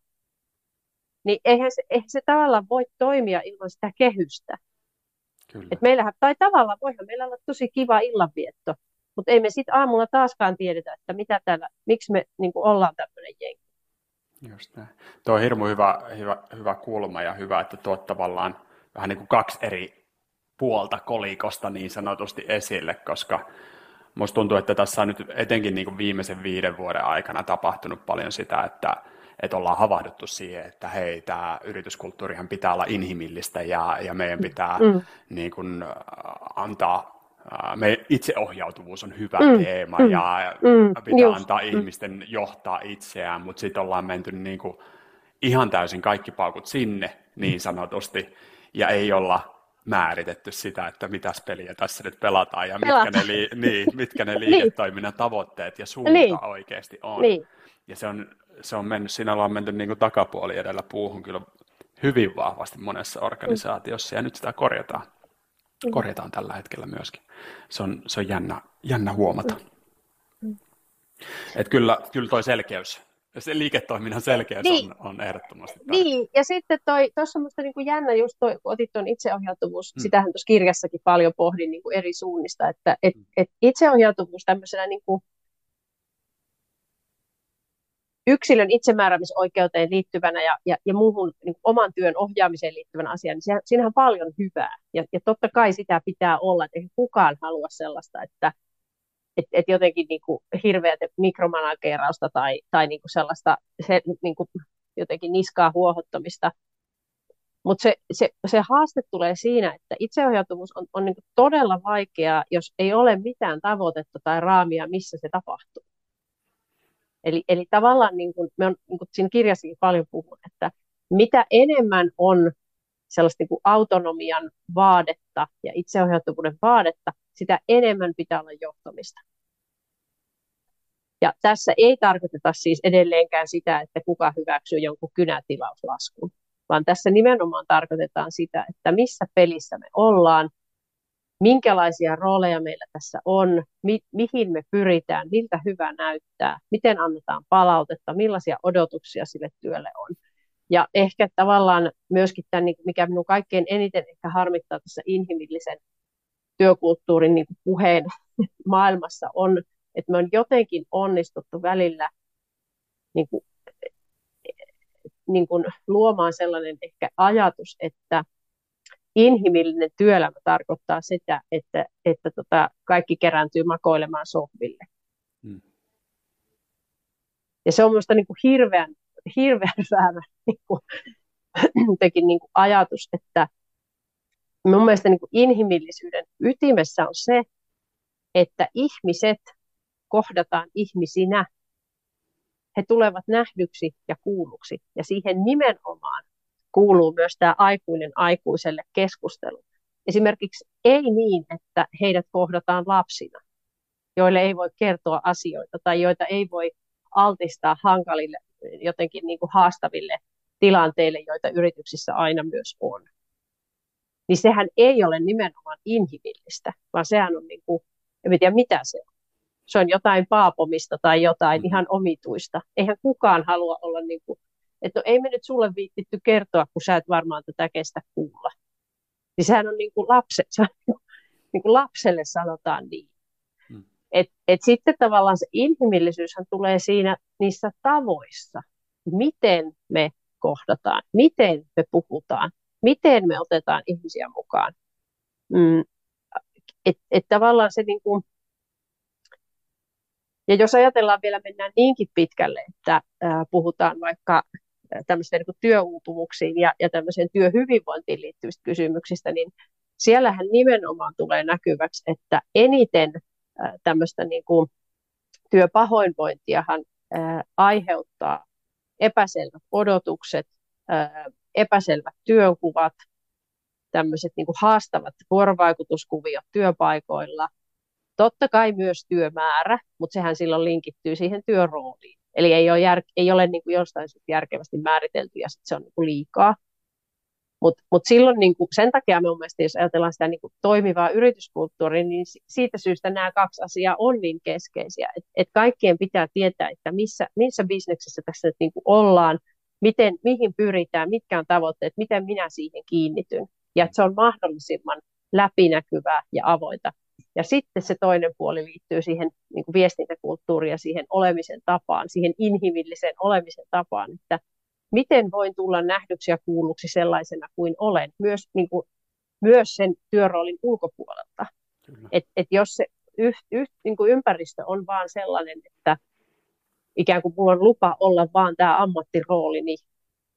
Niin eihän se, eihän se tavallaan voi toimia ilman sitä kehystä. Kyllä. Et meillähän, tai tavallaan voihan meillä olla tosi kiva illanvietto, mutta ei me sitten aamulla taaskaan tiedetä, että mitä täällä, miksi me niin ollaan tämmöinen jengi.
Just näin. Tuo on hirmu hyvä, hyvä, hyvä kulma ja hyvä, että tuot tavallaan vähän niin kuin kaksi eri puolta kolikosta niin sanotusti esille, koska musta tuntuu, että tässä on nyt etenkin niin kuin viimeisen viiden vuoden aikana tapahtunut paljon sitä, että, että ollaan havahduttu siihen, että hei, tämä yrityskulttuurihan pitää olla inhimillistä ja, ja meidän pitää mm. niin kuin, antaa me itseohjautuvuus on hyvä mm, teema mm, ja mm, pitää just, antaa mm. ihmisten johtaa itseään, mutta sitten ollaan menty niin kuin ihan täysin kaikki paukut sinne niin sanotusti ja ei olla määritetty sitä, että mitäs peliä tässä nyt pelataan ja mitkä ne, li- niin, mitkä ne niin. liiketoiminnan tavoitteet ja suunta niin. oikeasti on. Niin. Ja se on, se on mennyt, siinä ollaan menty niin kuin takapuoli edellä puuhun kyllä hyvin vahvasti monessa organisaatiossa ja nyt sitä korjataan. Mm. Korjataan tällä hetkellä myöskin. Se on, se on jännä, jännä huomata. Mm. Et kyllä, kyllä toi selkeys, se liiketoiminnan selkeys niin. on, on ehdottomasti
tarkka. Niin, ja sitten tuossa on minusta niin kuin jännä just toi, kun otit tuon itseohjautuvuus, mm. sitähän tuossa kirjassakin paljon pohdin niin kuin eri suunnista, että et, mm. et itseohjautuvuus tämmöisenä niin kuin yksilön itsemääräämisoikeuteen liittyvänä ja, ja, ja muuhun niin oman työn ohjaamiseen liittyvänä asiaan, niin siinä, siinähän on paljon hyvää. Ja, ja totta kai sitä pitää olla, että ei kukaan halua sellaista, että et, et jotenkin niin kuin hirveät mikromanagerausta tai, tai niin kuin sellaista se, niin kuin jotenkin niskaa huohottamista. Mutta se, se, se haaste tulee siinä, että itseohjautuvuus on, on niin todella vaikeaa, jos ei ole mitään tavoitetta tai raamia, missä se tapahtuu. Eli, eli tavallaan niin kuin, me on niin kuin siinä kirjassakin paljon puhun, että mitä enemmän on sellaista niin kuin autonomian vaadetta ja itseohjautuvuuden vaadetta, sitä enemmän pitää olla johtamista. Ja tässä ei tarkoiteta siis edelleenkään sitä, että kuka hyväksyy jonkun kynätilauslaskun, vaan tässä nimenomaan tarkoitetaan sitä, että missä pelissä me ollaan, minkälaisia rooleja meillä tässä on, mi- mihin me pyritään, miltä hyvä näyttää, miten annetaan palautetta, millaisia odotuksia sille työlle on. Ja ehkä tavallaan myöskin tämän, niin mikä minun kaikkein eniten ehkä harmittaa tässä inhimillisen työkulttuurin niin puheen maailmassa on, että me on jotenkin onnistuttu välillä niin kuin, niin kuin luomaan sellainen ehkä ajatus, että inhimillinen työelämä tarkoittaa sitä, että, että tota, kaikki kerääntyy makoilemaan sohville. Hmm. Ja se on minusta niin kuin hirveän, hirveän väärä niin kuin, niin kuin ajatus, että mun mielestä niin kuin inhimillisyyden ytimessä on se, että ihmiset kohdataan ihmisinä. He tulevat nähdyksi ja kuulluksi. Ja siihen nimenomaan kuuluu myös tämä aikuinen aikuiselle keskustelu. Esimerkiksi ei niin, että heidät kohdataan lapsina, joille ei voi kertoa asioita tai joita ei voi altistaa hankalille, jotenkin niin kuin haastaville tilanteille, joita yrityksissä aina myös on. Niin sehän ei ole nimenomaan inhimillistä, vaan sehän on, niin kuin, en tiedä mitä se on. Se on jotain paapomista tai jotain mm. ihan omituista. Eihän kukaan halua olla niin kuin että no, ei me nyt sulle viittitty kertoa, kun sä et varmaan tätä kestä kuulla. Niin sehän on niin kuin, lapse, se on niin kuin lapselle sanotaan niin. Hmm. Et, et sitten tavallaan se inhimillisyyshän tulee siinä niissä tavoissa, miten me kohdataan, miten me puhutaan, miten me otetaan ihmisiä mukaan. Mm, että et tavallaan se niin kuin, ja jos ajatellaan vielä, mennään niinkin pitkälle, että äh, puhutaan vaikka tämmöisten niin työuupumuksiin ja, ja tämmöiseen työhyvinvointiin liittyvistä kysymyksistä, niin siellähän nimenomaan tulee näkyväksi, että eniten tämmöistä niin kuin työpahoinvointiahan aiheuttaa epäselvät odotukset, epäselvät työnkuvat, tämmöiset niin kuin haastavat vuorovaikutuskuviot työpaikoilla, totta kai myös työmäärä, mutta sehän silloin linkittyy siihen työrooliin. Eli ei ole, jär, ei ole niin kuin jostain järkevästi määritelty ja sit se on niin kuin liikaa. Mutta mut silloin niin kuin, sen takia mun mielestä, jos ajatellaan sitä niin kuin toimivaa yrityskulttuuria, niin siitä syystä nämä kaksi asiaa on niin keskeisiä. Että et kaikkien pitää tietää, että missä, missä bisneksessä tässä nyt niin kuin ollaan, miten, mihin pyritään, mitkä on tavoitteet, miten minä siihen kiinnityn. Ja että se on mahdollisimman läpinäkyvää ja avointa. Ja sitten se toinen puoli liittyy siihen niin kuin viestintäkulttuuriin ja siihen olemisen tapaan, siihen inhimilliseen olemisen tapaan, että miten voin tulla nähdyksi ja kuulluksi sellaisena kuin olen, myös, niin kuin, myös sen työroolin ulkopuolelta. Et, et jos se yh, yh, niin kuin ympäristö on vaan sellainen, että ikään kuin mulla on lupa olla vaan tämä ammattirooli, niin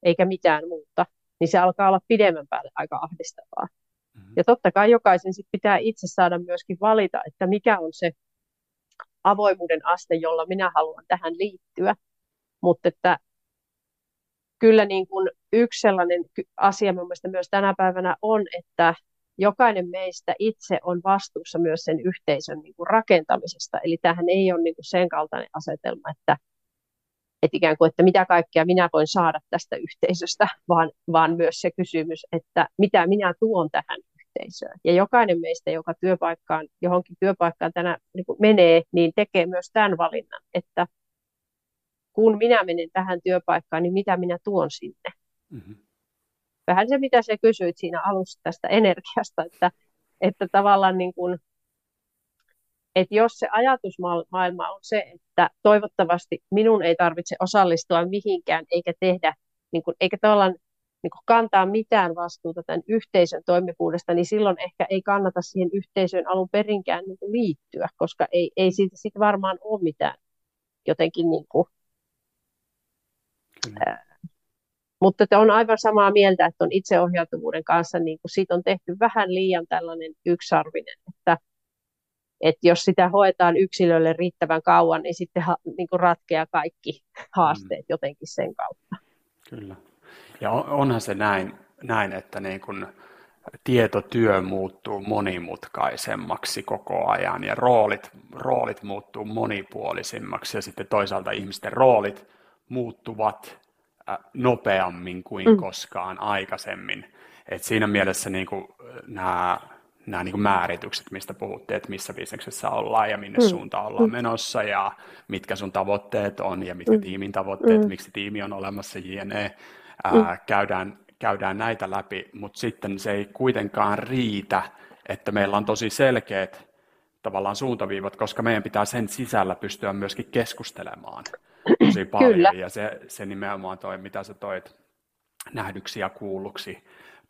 eikä mitään muuta, niin se alkaa olla pidemmän päälle aika ahdistavaa. Ja totta kai jokaisen sit pitää itse saada myöskin valita, että mikä on se avoimuuden aste, jolla minä haluan tähän liittyä. Mutta että kyllä niin kuin yksi sellainen asia mun mielestä myös tänä päivänä on, että jokainen meistä itse on vastuussa myös sen yhteisön niin kuin rakentamisesta. Eli tähän ei ole niin kuin sen kaltainen asetelma, että, että ikään kuin, että mitä kaikkea minä voin saada tästä yhteisöstä, vaan, vaan myös se kysymys, että mitä minä tuon tähän yhteisöön. Ja jokainen meistä, joka työpaikkaan, johonkin työpaikkaan tänä niin kuin menee, niin tekee myös tämän valinnan, että kun minä menen tähän työpaikkaan, niin mitä minä tuon sinne. Mm-hmm. Vähän se, mitä sä kysyit siinä alussa tästä energiasta, että, että tavallaan niin kuin, että jos se ajatusmaailma on se, että toivottavasti minun ei tarvitse osallistua mihinkään eikä tehdä, niin kuin, eikä tavallaan niin kuin kantaa mitään vastuuta tämän yhteisön toimivuudesta, niin silloin ehkä ei kannata siihen yhteisöön alun perinkään niin kuin liittyä, koska ei, ei siitä sit varmaan ole mitään jotenkin niin kuin, ää, mutta että on aivan samaa mieltä, että on itseohjautuvuuden kanssa, niin kuin siitä on tehty vähän liian tällainen yksarvinen, että, että jos sitä hoetaan yksilölle riittävän kauan, niin sitten ha, niin kuin ratkeaa kaikki haasteet mm. jotenkin sen kautta.
Kyllä. Ja onhan se näin, näin että niin kun tietotyö muuttuu monimutkaisemmaksi koko ajan ja roolit, roolit muuttuu monipuolisimmaksi ja sitten toisaalta ihmisten roolit muuttuvat nopeammin kuin mm. koskaan aikaisemmin. Et siinä mielessä niin kuin, nämä, nämä niin kuin määritykset, mistä puhuttiin, että missä bisneksessä ollaan ja minne mm. suuntaan ollaan mm. menossa ja mitkä sun tavoitteet on ja mitkä mm. tiimin tavoitteet, mm. miksi tiimi on olemassa, jne. Ää, mm. käydään, käydään näitä läpi, mutta sitten se ei kuitenkaan riitä, että meillä on tosi selkeät tavallaan suuntaviivat, koska meidän pitää sen sisällä pystyä myöskin keskustelemaan tosi paljon. Kyllä. Ja se, se nimenomaan toi, mitä sä toit nähdyksi ja kuulluksi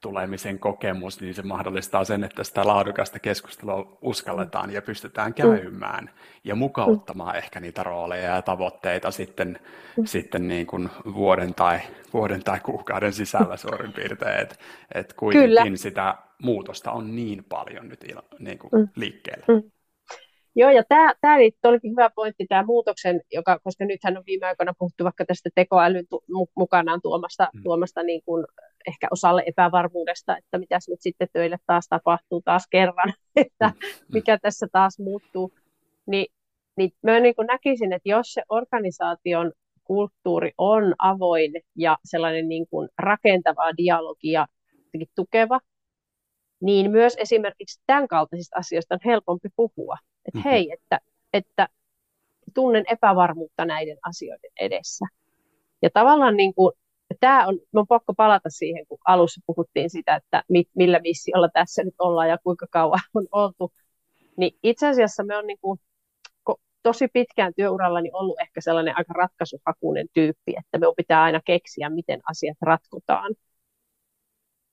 tulemisen kokemus, niin se mahdollistaa sen, että sitä laadukasta keskustelua uskalletaan ja pystytään mm. käymään ja mukauttamaan mm. ehkä niitä rooleja ja tavoitteita sitten, mm. sitten niin kuin vuoden, tai, vuoden tai kuukauden sisällä suurin piirtein, että et kuitenkin Kyllä. sitä muutosta on niin paljon nyt niin kuin liikkeellä.
Joo, ja tämä, tämä olikin hyvä pointti, tämä muutoksen, joka, koska nythän on viime aikoina puhuttu vaikka tästä tekoälyn tu, mukanaan tuomasta, mm. tuomasta niin kuin ehkä osalle epävarmuudesta, että mitä nyt sitten töille taas tapahtuu taas kerran, että mm. mikä tässä taas muuttuu, niin, niin mä niin kuin näkisin, että jos se organisaation kulttuuri on avoin ja sellainen niin kuin rakentava dialogia tukeva, niin myös esimerkiksi tämän kaltaisista asioista on helpompi puhua. Että mm-hmm. hei, että, että tunnen epävarmuutta näiden asioiden edessä. Ja tavallaan niin kuin, tämä on, on pakko palata siihen, kun alussa puhuttiin sitä, että mit, millä missiolla tässä nyt ollaan ja kuinka kauan on oltu. Niin itse asiassa me on niin kuin, tosi pitkään työurallani ollut ehkä sellainen aika ratkaisuhakuinen tyyppi, että me pitää aina keksiä, miten asiat ratkotaan.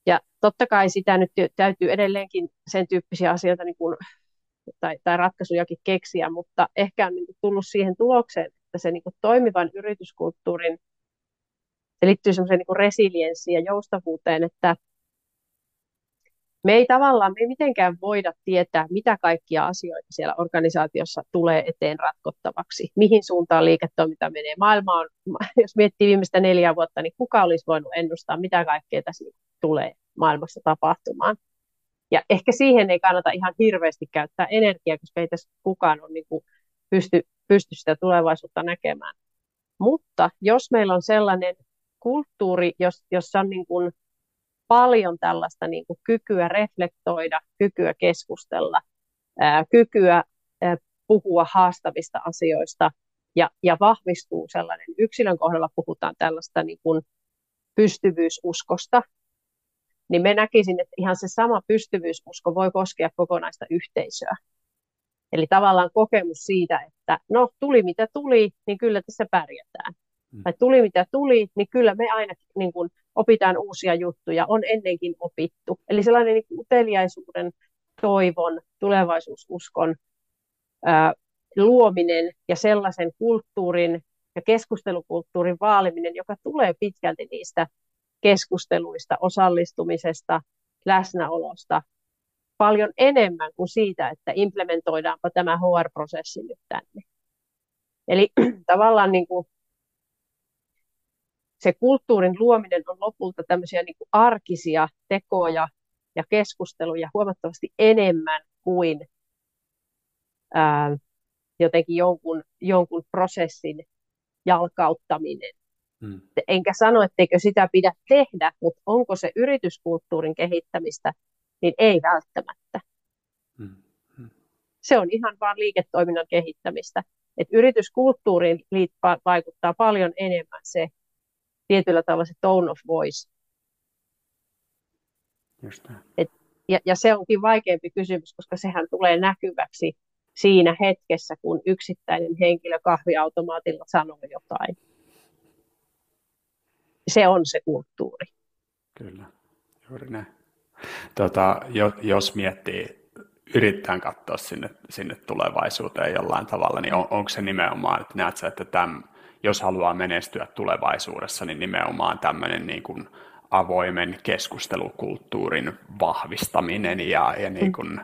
Ja totta kai sitä nyt täytyy edelleenkin sen tyyppisiä asioita niin kuin tai, tai ratkaisujakin keksiä, mutta ehkä on niin kuin tullut siihen tulokseen, että se niin kuin toimivan yrityskulttuurin, se liittyy semmoiseen niin resilienssiin ja joustavuuteen, että me ei tavallaan, me ei mitenkään voida tietää, mitä kaikkia asioita siellä organisaatiossa tulee eteen ratkottavaksi, mihin suuntaan liiketoiminta menee. Maailma on, jos miettii viimeistä neljä vuotta, niin kuka olisi voinut ennustaa, mitä kaikkea tässä tulee maailmassa tapahtumaan. Ja ehkä siihen ei kannata ihan hirveästi käyttää energiaa, koska ei tässä kukaan ole niin kuin pysty, pysty sitä tulevaisuutta näkemään. Mutta jos meillä on sellainen kulttuuri, jossa on niin kuin paljon tällaista niin kuin kykyä reflektoida, kykyä keskustella, ää, kykyä ää, puhua haastavista asioista ja, ja vahvistuu sellainen, yksilön kohdalla puhutaan tällaista niin kuin pystyvyysuskosta, niin me näkisin, että ihan se sama pystyvyysusko voi koskea kokonaista yhteisöä. Eli tavallaan kokemus siitä, että no tuli mitä tuli, niin kyllä tässä pärjätään. Mm. Tai tuli mitä tuli, niin kyllä me aina niin kuin, opitaan uusia juttuja, on ennenkin opittu. Eli sellainen niin uteliaisuuden, toivon, tulevaisuususkon ää, luominen ja sellaisen kulttuurin ja keskustelukulttuurin vaaliminen, joka tulee pitkälti niistä keskusteluista, osallistumisesta, läsnäolosta, paljon enemmän kuin siitä, että implementoidaanpa tämä HR-prosessi nyt tänne. Eli tavallaan niin kuin se kulttuurin luominen on lopulta tämmöisiä niin kuin arkisia tekoja ja keskusteluja huomattavasti enemmän kuin ää, jotenkin jonkun, jonkun prosessin jalkauttaminen. Hmm. Enkä sano, etteikö sitä pidä tehdä, mutta onko se yrityskulttuurin kehittämistä, niin ei välttämättä. Hmm. Hmm. Se on ihan vain liiketoiminnan kehittämistä. Et yrityskulttuuriin vaikuttaa paljon enemmän se tietyllä tavalla se tone of voice.
Just
Et, ja, ja se onkin vaikeampi kysymys, koska sehän tulee näkyväksi siinä hetkessä, kun yksittäinen henkilö kahviautomaatilla sanoo jotain. Se on se kulttuuri.
Kyllä, juuri näin. Tota, jos miettii, yritetään katsoa sinne, sinne tulevaisuuteen jollain tavalla, niin on, onko se nimenomaan, että näet sä, että tämän, jos haluaa menestyä tulevaisuudessa, niin nimenomaan tämmöinen niin kuin avoimen keskustelukulttuurin vahvistaminen ja, ja niin kuin,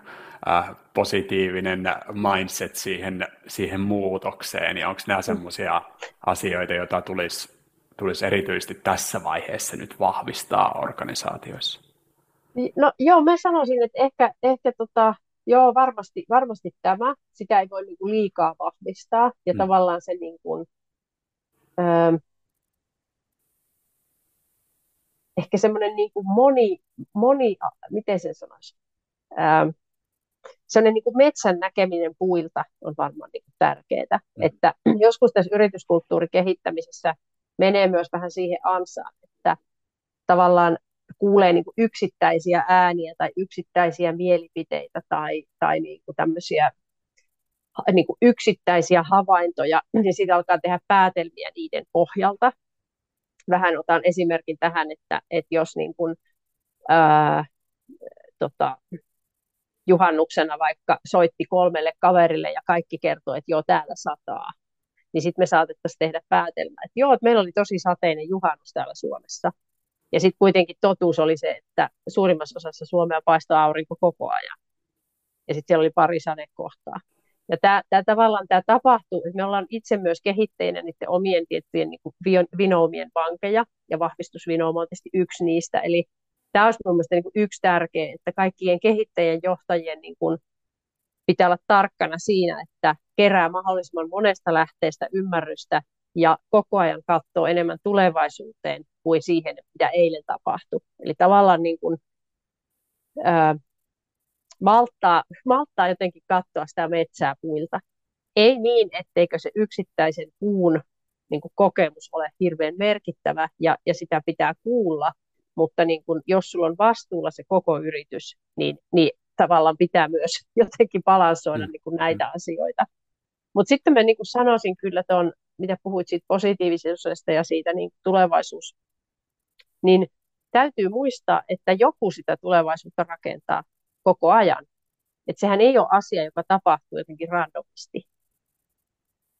äh, positiivinen mindset siihen, siihen muutokseen, ja onko nämä sellaisia asioita, joita tulisi, tulisi erityisesti tässä vaiheessa nyt vahvistaa organisaatioissa?
Niin, no joo, mä sanoisin, että ehkä, ehkä tota, joo, varmasti, varmasti tämä, sitä ei voi niinku liikaa vahvistaa, ja hmm. tavallaan se niin kuin, öö, ehkä semmoinen niin kuin moni, moni, miten sen sanoisi, öö, sellainen niin kuin metsän näkeminen puilta on varmaan niin kuin tärkeää. Mm. Että joskus tässä yrityskulttuurin kehittämisessä menee myös vähän siihen ansaan, että tavallaan kuulee niin kuin yksittäisiä ääniä tai yksittäisiä mielipiteitä tai, tai niin kuin tämmöisiä niin kuin yksittäisiä havaintoja, niin sitten alkaa tehdä päätelmiä niiden pohjalta. Vähän otan esimerkin tähän, että, että jos niin kuin, ää, tota, juhannuksena vaikka soitti kolmelle kaverille ja kaikki kertoi, että joo, täällä sataa, niin sitten me saatettaisiin tehdä päätelmä, että joo, että meillä oli tosi sateinen juhannus täällä Suomessa. Ja sitten kuitenkin totuus oli se, että suurimmassa osassa Suomea paistaa aurinko koko ajan. Ja sitten siellä oli pari sadekohtaa. Ja tämä tavallaan tämä tapahtuu, että me ollaan itse myös kehitteinä niiden omien tiettyjen niin vinoumien vankeja, ja vahvistusvinooma on tietysti yksi niistä. Eli tämä olisi mielestäni niin yksi tärkeä, että kaikkien kehittäjien johtajien niin kuin pitää olla tarkkana siinä, että kerää mahdollisimman monesta lähteestä ymmärrystä ja koko ajan katsoo enemmän tulevaisuuteen kuin siihen, mitä eilen tapahtui. Eli tavallaan niin kuin, ää, malttaa, malttaa jotenkin katsoa sitä metsää puilta. Ei niin, etteikö se yksittäisen puun niin kuin kokemus ole hirveän merkittävä ja, ja sitä pitää kuulla, mutta niin kun, jos sulla on vastuulla se koko yritys, niin, niin tavallaan pitää myös jotenkin balansoida mm. niin kuin näitä mm. asioita. Mutta sitten mä niin kuin sanoisin kyllä tuon, mitä puhuit siitä positiivisuudesta ja siitä niin tulevaisuus, niin täytyy muistaa, että joku sitä tulevaisuutta rakentaa koko ajan. Että sehän ei ole asia, joka tapahtuu jotenkin randomisti.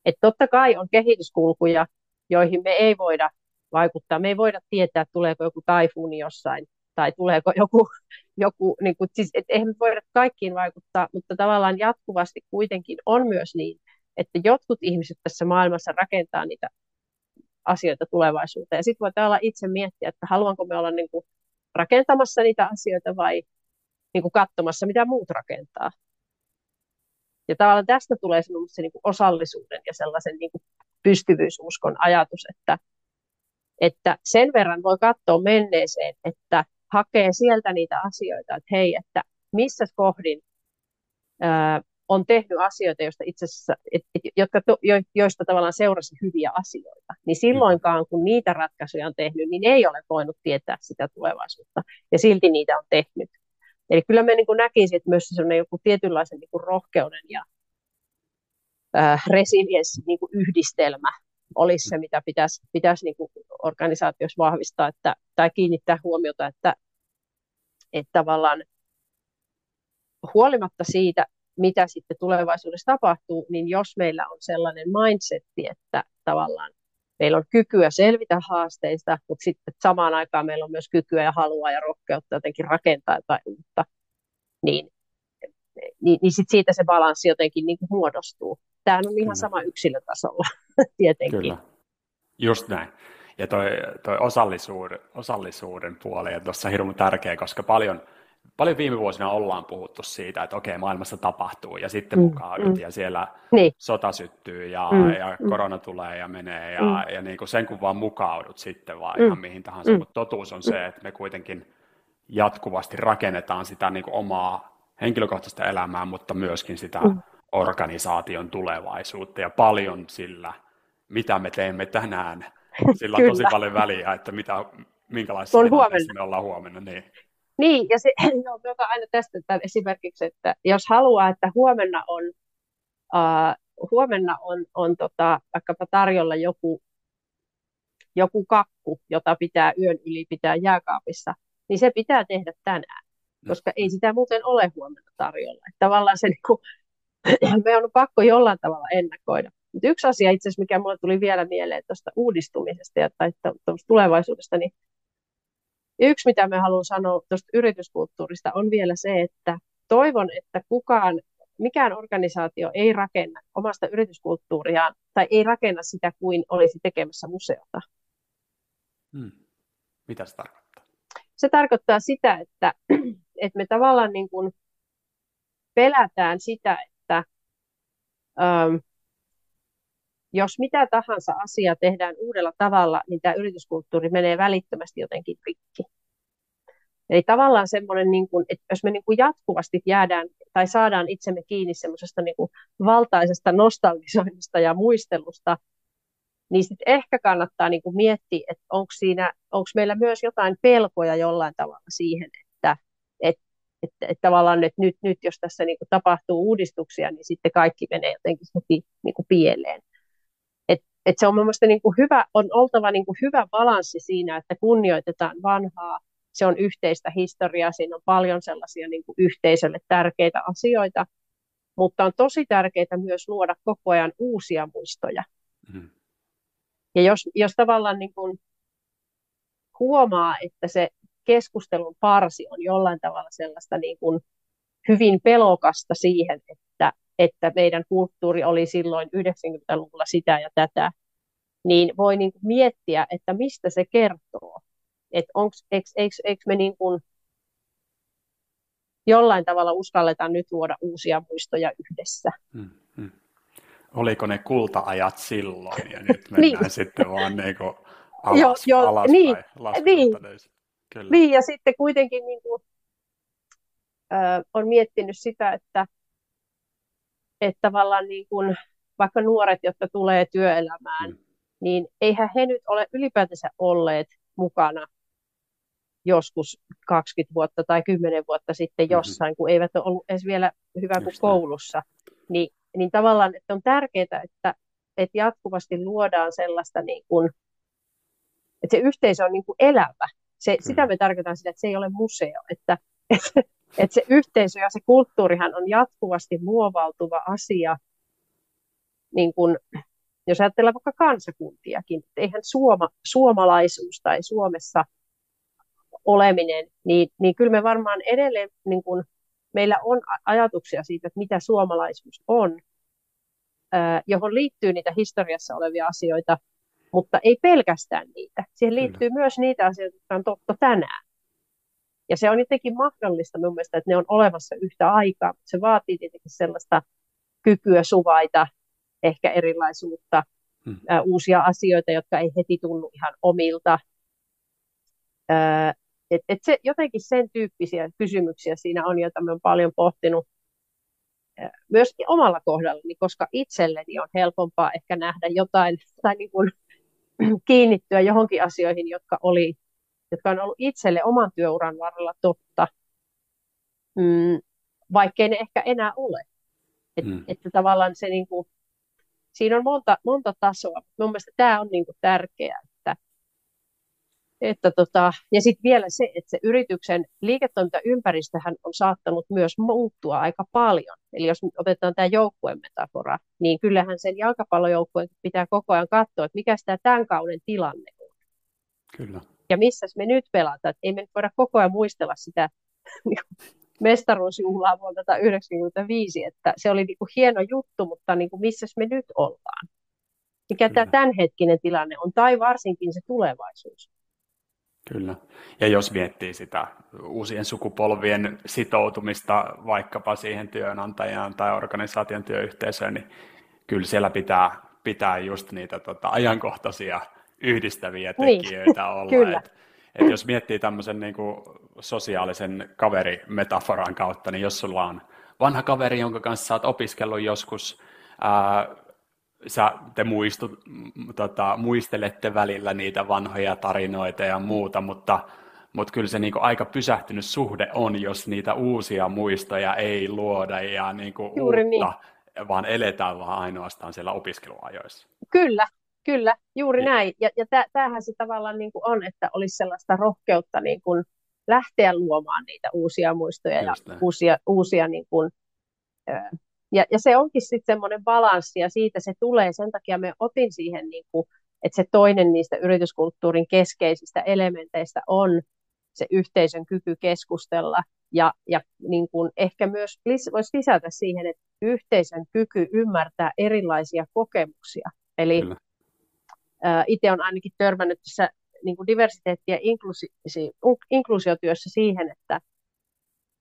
Että totta kai on kehityskulkuja, joihin me ei voida vaikuttaa. Me ei voida tietää, tuleeko joku taifuuni jossain tai tuleeko joku, joku niin kuin, siis, et eihän me voida kaikkiin vaikuttaa, mutta tavallaan jatkuvasti kuitenkin on myös niin, että jotkut ihmiset tässä maailmassa rakentaa niitä asioita tulevaisuuteen. Ja sitten voi olla itse miettiä, että haluanko me olla niin kuin rakentamassa niitä asioita vai niin kuin katsomassa, mitä muut rakentaa. Ja tavallaan tästä tulee se niin kuin osallisuuden ja sellaisen niin kuin pystyvyysuskon ajatus, että, että sen verran voi katsoa menneeseen, että hakee sieltä niitä asioita, että hei, että missä kohdin ää, on tehnyt asioita, joista itse asiassa, et, et, jotka to, jo, joista tavallaan seurasi hyviä asioita, niin silloinkaan kun niitä ratkaisuja on tehnyt, niin ei ole voinut tietää sitä tulevaisuutta, ja silti niitä on tehnyt. Eli kyllä me niin näkisin, että myös sellainen joku tietynlaisen niin kuin rohkeuden ja äh, resilienssin niin kuin yhdistelmä olisi se, mitä pitäisi, pitäisi niin kuin organisaatiossa vahvistaa että, tai kiinnittää huomiota, että, että tavallaan huolimatta siitä, mitä sitten tulevaisuudessa tapahtuu, niin jos meillä on sellainen mindsetti, että tavallaan meillä on kykyä selvitä haasteista, mutta sitten samaan aikaan meillä on myös kykyä ja halua ja rohkeutta jotenkin rakentaa jotain uutta, niin, niin, niin sit siitä se balanssi jotenkin niin kuin muodostuu. Tämä on ihan sama yksilötasolla tietenkin. Kyllä,
just näin. Ja toi, toi osallisuuden, osallisuuden puoli on tuossa hirveän tärkeä, koska paljon – paljon viime vuosina ollaan puhuttu siitä, että okei, maailmassa tapahtuu ja sitten mm, mukaudut mm. ja siellä niin. sota syttyy ja, mm, ja mm. korona tulee ja menee ja, mm. ja niin kuin sen kun vaan mukaudut sitten vaan mm. ihan mihin tahansa, mm. mutta totuus on se, että me kuitenkin jatkuvasti rakennetaan sitä niin kuin omaa henkilökohtaista elämää, mutta myöskin sitä mm. organisaation tulevaisuutta ja paljon sillä, mitä me teemme tänään, sillä on tosi paljon väliä, että mitä, minkälaisessa me ollaan huomenna. Niin.
Niin, ja se, no, me aina tästä että esimerkiksi, että jos haluaa, että huomenna on, uh, huomenna on, on tota, vaikkapa tarjolla joku, joku kakku, jota pitää yön yli pitää jääkaapissa, niin se pitää tehdä tänään, koska ei sitä muuten ole huomenna tarjolla. Että tavallaan se, niin kuin, me on pakko jollain tavalla ennakoida. Mutta yksi asia itse asiassa, mikä minulle tuli vielä mieleen tuosta uudistumisesta ja tai tulevaisuudesta, niin Yksi, mitä me haluan sanoa tuosta yrityskulttuurista, on vielä se, että toivon, että kukaan, mikään organisaatio ei rakenna omasta yrityskulttuuriaan tai ei rakenna sitä kuin olisi tekemässä museota.
Hmm. Mitä se tarkoittaa?
Se tarkoittaa sitä, että, että me tavallaan niin kuin pelätään sitä, että ähm, jos mitä tahansa asiaa tehdään uudella tavalla, niin tämä yrityskulttuuri menee välittömästi jotenkin rikki. Eli tavallaan semmoinen, niin kuin, että jos me niin kuin jatkuvasti jäädään tai saadaan itsemme kiinni semmoisesta niin kuin valtaisesta nostalgisoinnista ja muistelusta, niin sitten ehkä kannattaa niin kuin miettiä, että onko, siinä, onko meillä myös jotain pelkoja jollain tavalla siihen, että, että, että, että tavallaan että nyt, nyt jos tässä niin kuin tapahtuu uudistuksia, niin sitten kaikki menee jotenkin heti niin kuin pieleen että se on mielestäni niin kuin hyvä, on oltava niin kuin hyvä balanssi siinä, että kunnioitetaan vanhaa, se on yhteistä historiaa, siinä on paljon sellaisia niin kuin yhteisölle tärkeitä asioita, mutta on tosi tärkeää myös luoda koko ajan uusia muistoja. Mm. Ja jos, jos tavallaan niin kuin huomaa, että se keskustelun parsi on jollain tavalla sellaista niin kuin hyvin pelokasta siihen, että että meidän kulttuuri oli silloin 90-luvulla sitä ja tätä, niin voi niin kuin miettiä, että mistä se kertoo. Että eikö, eikö, eikö me niin kuin jollain tavalla uskalletaan nyt luoda uusia muistoja yhdessä. Hmm, hmm.
Oliko ne kulta-ajat silloin ja nyt mennään niin. sitten vaan niin kuin alas, jo, jo, alaspäin, niin, niin,
Kyllä. niin, ja sitten kuitenkin niin kuin, äh, on miettinyt sitä, että että tavallaan niin kuin, vaikka nuoret, jotka tulee työelämään, mm. niin eihän he nyt ole ylipäätänsä olleet mukana joskus 20 vuotta tai 10 vuotta sitten mm-hmm. jossain, mm-hmm. kun eivät ole ollut edes vielä hyvä kuin koulussa. Niin, niin tavallaan että on tärkeää, että, että jatkuvasti luodaan sellaista, niin kuin, että se yhteisö on niin kuin elävä. Se, sitä me tarkoitan sitä, että se ei ole museo. Että, että että se yhteisö ja se kulttuurihan on jatkuvasti muovautuva asia, niin kun, jos ajatellaan vaikka kansakuntiakin, eihän suoma, suomalaisuus tai Suomessa oleminen, niin, niin kyllä me varmaan edelleen, niin kun, meillä on ajatuksia siitä, että mitä suomalaisuus on, johon liittyy niitä historiassa olevia asioita, mutta ei pelkästään niitä. Siihen liittyy Kyllä. myös niitä asioita, jotka on totta tänään. Ja se on jotenkin mahdollista mun mielestä, että ne on olemassa yhtä aikaa, mutta se vaatii tietenkin sellaista kykyä suvaita ehkä erilaisuutta, hmm. ää, uusia asioita, jotka ei heti tunnu ihan omilta. Ää, et, et se, jotenkin sen tyyppisiä kysymyksiä siinä on, joita on paljon pohtinut. myös omalla kohdallani, koska itselleni on helpompaa ehkä nähdä jotain tai niin kuin kiinnittyä johonkin asioihin, jotka, oli, jotka on ollut itselle oman työuran varrella totta, mm, vaikkei ne ehkä enää ole. Et, mm. Että tavallaan se niin kuin, siinä on monta, monta tasoa. Mun mielestä tämä on niin kuin tärkeää, että, että tota, ja sitten vielä se, että se yrityksen liiketoimintaympäristöhän on saattanut myös muuttua aika paljon. Eli jos otetaan tämä joukkueen metafora, niin kyllähän sen jalkapallojoukkueen pitää koko ajan katsoa, että mikä tämä tämän kauden tilanne on.
Kyllä.
Ja missä me nyt pelataan. Että ei me nyt voida koko ajan muistella sitä mestaruusjuhlaa vuonna 1995, että se oli niin kuin hieno juttu, mutta niin kuin missä me nyt ollaan? Mikä tämä tämänhetkinen tilanne on, tai varsinkin se tulevaisuus.
Kyllä. Ja jos miettii sitä uusien sukupolvien sitoutumista vaikkapa siihen työnantajaan tai organisaation työyhteisöön, niin kyllä siellä pitää, pitää just niitä tota, ajankohtaisia yhdistäviä niin. tekijöitä niin. olla. Kyllä. Et, et jos miettii tämmöisen niin kuin sosiaalisen kaverimetaforan kautta, niin jos sulla on vanha kaveri, jonka kanssa olet opiskellut joskus, ää, sä, te muistut, tota, muistelette välillä niitä vanhoja tarinoita ja muuta, mutta, mutta kyllä se niinku aika pysähtynyt suhde on, jos niitä uusia muistoja ei luoda ja niinku Juuri uutta, niin. vaan eletään vaan ainoastaan siellä opiskeluajoissa.
Kyllä, kyllä, juuri ja. näin. Ja, ja tämähän se tavallaan niin kuin on, että olisi sellaista rohkeutta niin kuin lähteä luomaan niitä uusia muistoja Just ja näin. uusia, uusia niin kuin, ja, ja se onkin sitten semmoinen balanssi ja siitä se tulee. Sen takia me otin siihen, niin kuin, että se toinen niistä yrityskulttuurin keskeisistä elementeistä on se yhteisön kyky keskustella ja, ja niin kuin ehkä myös lis, voisi lisätä siihen, että yhteisön kyky ymmärtää erilaisia kokemuksia. Eli itse on ainakin törmännyt tässä niin kuin diversiteetti- ja inklusi- inkluusiotyössä siihen, että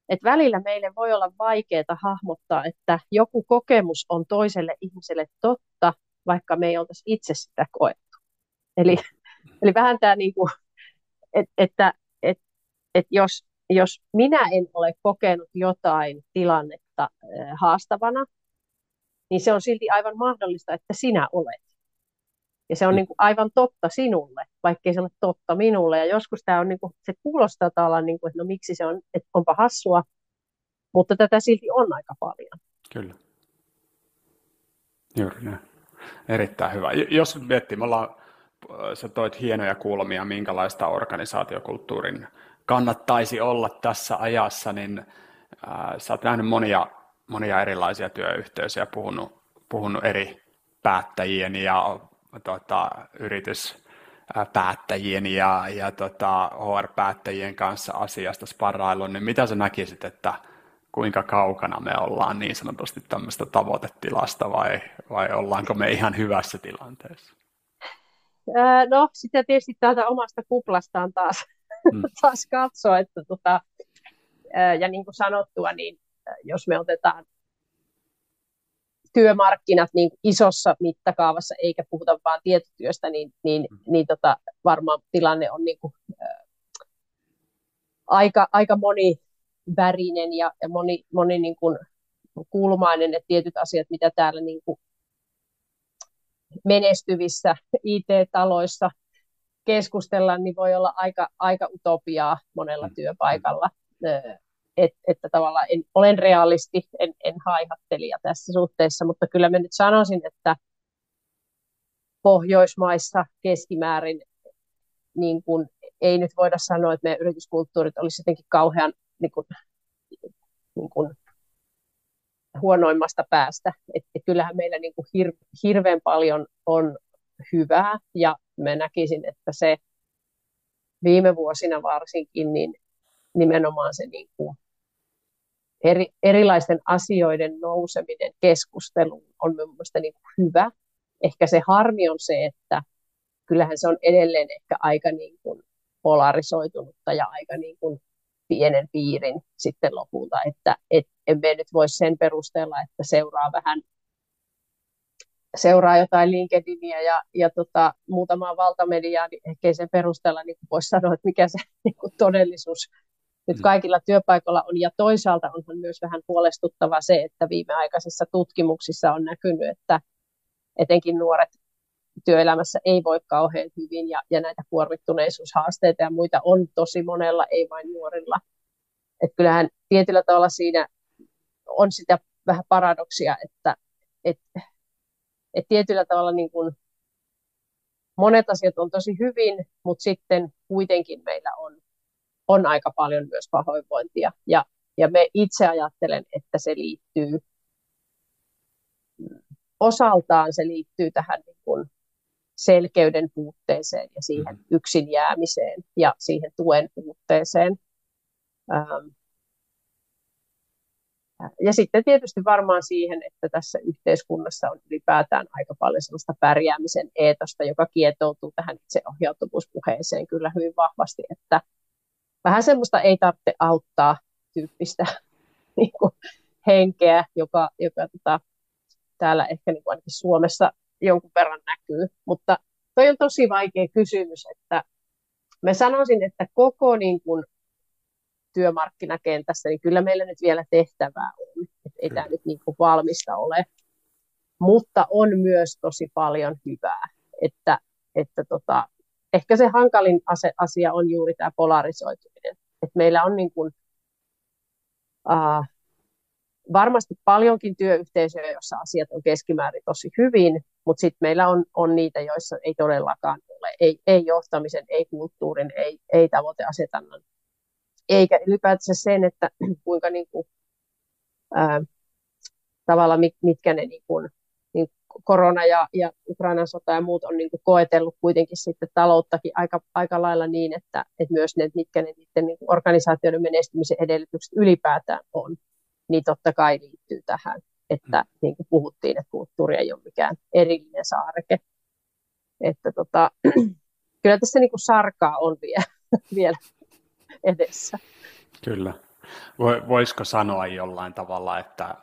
että välillä meille voi olla vaikeaa hahmottaa, että joku kokemus on toiselle ihmiselle totta, vaikka me ei oltaisi itse sitä koettu. Eli, eli vähän tämä, niin kuin, että, että, että, että jos, jos minä en ole kokenut jotain tilannetta haastavana, niin se on silti aivan mahdollista, että sinä olet. Ja se on niin kuin aivan totta sinulle, vaikkei se ole totta minulle. Ja joskus tämä on, niin kuin, se kuulostaa tavallaan, niin kuin, että no miksi se on, että onpa hassua, mutta tätä silti on aika paljon.
Kyllä. Juuri näin. Erittäin hyvä. Jos miettii, me ollaan, sä toit hienoja kulmia, minkälaista organisaatiokulttuurin kannattaisi olla tässä ajassa, niin äh, sä oot nähnyt monia, monia erilaisia työyhteisöjä, puhunut, puhunut eri päättäjien ja tota, yrityspäättäjien ja, ja tota, HR-päättäjien kanssa asiasta sparrailun, niin mitä sä näkisit, että kuinka kaukana me ollaan niin sanotusti tämmöistä tavoitetilasta vai, vai ollaanko me ihan hyvässä tilanteessa?
no, sitten tietysti täältä omasta kuplastaan taas, hmm. taas katsoa, että tota, ja niin kuin sanottua, niin jos me otetaan työmarkkinat niin isossa mittakaavassa, eikä puhuta vain tietotyöstä, niin, niin, mm. niin tota, varmaan tilanne on niin kuin, ää, aika, aika monivärinen ja, ja moni, moni niin kuin kulmainen, että tietyt asiat, mitä täällä niin kuin menestyvissä IT-taloissa keskustellaan, niin voi olla aika, aika utopiaa monella mm. työpaikalla et, että tavallaan en, olen realisti, en, en haihattelija tässä suhteessa, mutta kyllä mä nyt sanoisin, että Pohjoismaissa keskimäärin niin kun, ei nyt voida sanoa, että meidän yrityskulttuurit olisi jotenkin kauhean niin kun, niin kun, huonoimmasta päästä. Et, et kyllähän meillä niin kun hir, hirveän paljon on hyvää ja mä näkisin, että se viime vuosina varsinkin, niin nimenomaan se niin kuin eri, erilaisten asioiden nouseminen keskusteluun on mielestäni niin hyvä. Ehkä se harmi on se, että kyllähän se on edelleen ehkä aika niin kuin polarisoitunutta ja aika niin kuin pienen piirin sitten lopulta, että et, emme nyt voi sen perusteella, että seuraa vähän seuraa jotain LinkedInia ja, ja tota, muutamaa valtamediaa, niin ehkä sen perusteella niin voisi sanoa, että mikä se niin todellisuus nyt mm. kaikilla työpaikoilla on. Ja toisaalta onhan myös vähän huolestuttava se, että viimeaikaisissa tutkimuksissa on näkynyt, että etenkin nuoret työelämässä ei voi kauhean hyvin ja, ja näitä kuormittuneisuushaasteita ja muita on tosi monella, ei vain nuorilla. Et kyllähän tietyllä tavalla siinä on sitä vähän paradoksia, että et, et tietyllä tavalla niin kuin monet asiat on tosi hyvin, mutta sitten kuitenkin meillä on, on aika paljon myös pahoinvointia. Ja, ja me itse ajattelen, että se liittyy osaltaan se liittyy tähän niin kuin selkeyden puutteeseen ja siihen mm-hmm. yksin jäämiseen ja siihen tuen puutteeseen. Ähm, ja sitten tietysti varmaan siihen, että tässä yhteiskunnassa on ylipäätään aika paljon sellaista pärjäämisen eetosta, joka kietoutuu tähän itseohjautuvuuspuheeseen kyllä hyvin vahvasti, että vähän semmoista ei tarvitse auttaa tyyppistä niin kuin, henkeä, joka, joka tota, täällä ehkä niin kuin ainakin Suomessa jonkun verran näkyy. Mutta toi on tosi vaikea kysymys, että mä sanoisin, että koko niin kuin, työmarkkinakentässä, niin kyllä meillä nyt vielä tehtävää on. Että ei tämä nyt niin kuin valmista ole. Mutta on myös tosi paljon hyvää. Että, että tota, ehkä se hankalin asia on juuri tämä polarisoituminen. Että meillä on niin kuin, uh, varmasti paljonkin työyhteisöjä, joissa asiat on keskimäärin tosi hyvin, mutta sitten meillä on, on niitä, joissa ei todellakaan ole, ei, ei johtamisen, ei kulttuurin, ei, ei tavoiteasetannan, eikä ylipäätänsä sen, että kuinka niin kuin, ää, tavalla mitkä ne niin niin korona ja, ja Ukrainan sota ja muut on niin kuin koetellut kuitenkin sitten talouttakin aika, aika lailla niin, että, että myös ne, mitkä ne niiden niin kuin organisaatioiden menestymisen edellytykset ylipäätään on niin totta kai liittyy tähän, että mm. niin kuin puhuttiin, että kulttuuri ei ole mikään erillinen saareke. Että tota, kyllä tässä niin kuin sarkaa on vielä, vielä edessä.
Kyllä. Voisiko sanoa jollain tavalla, että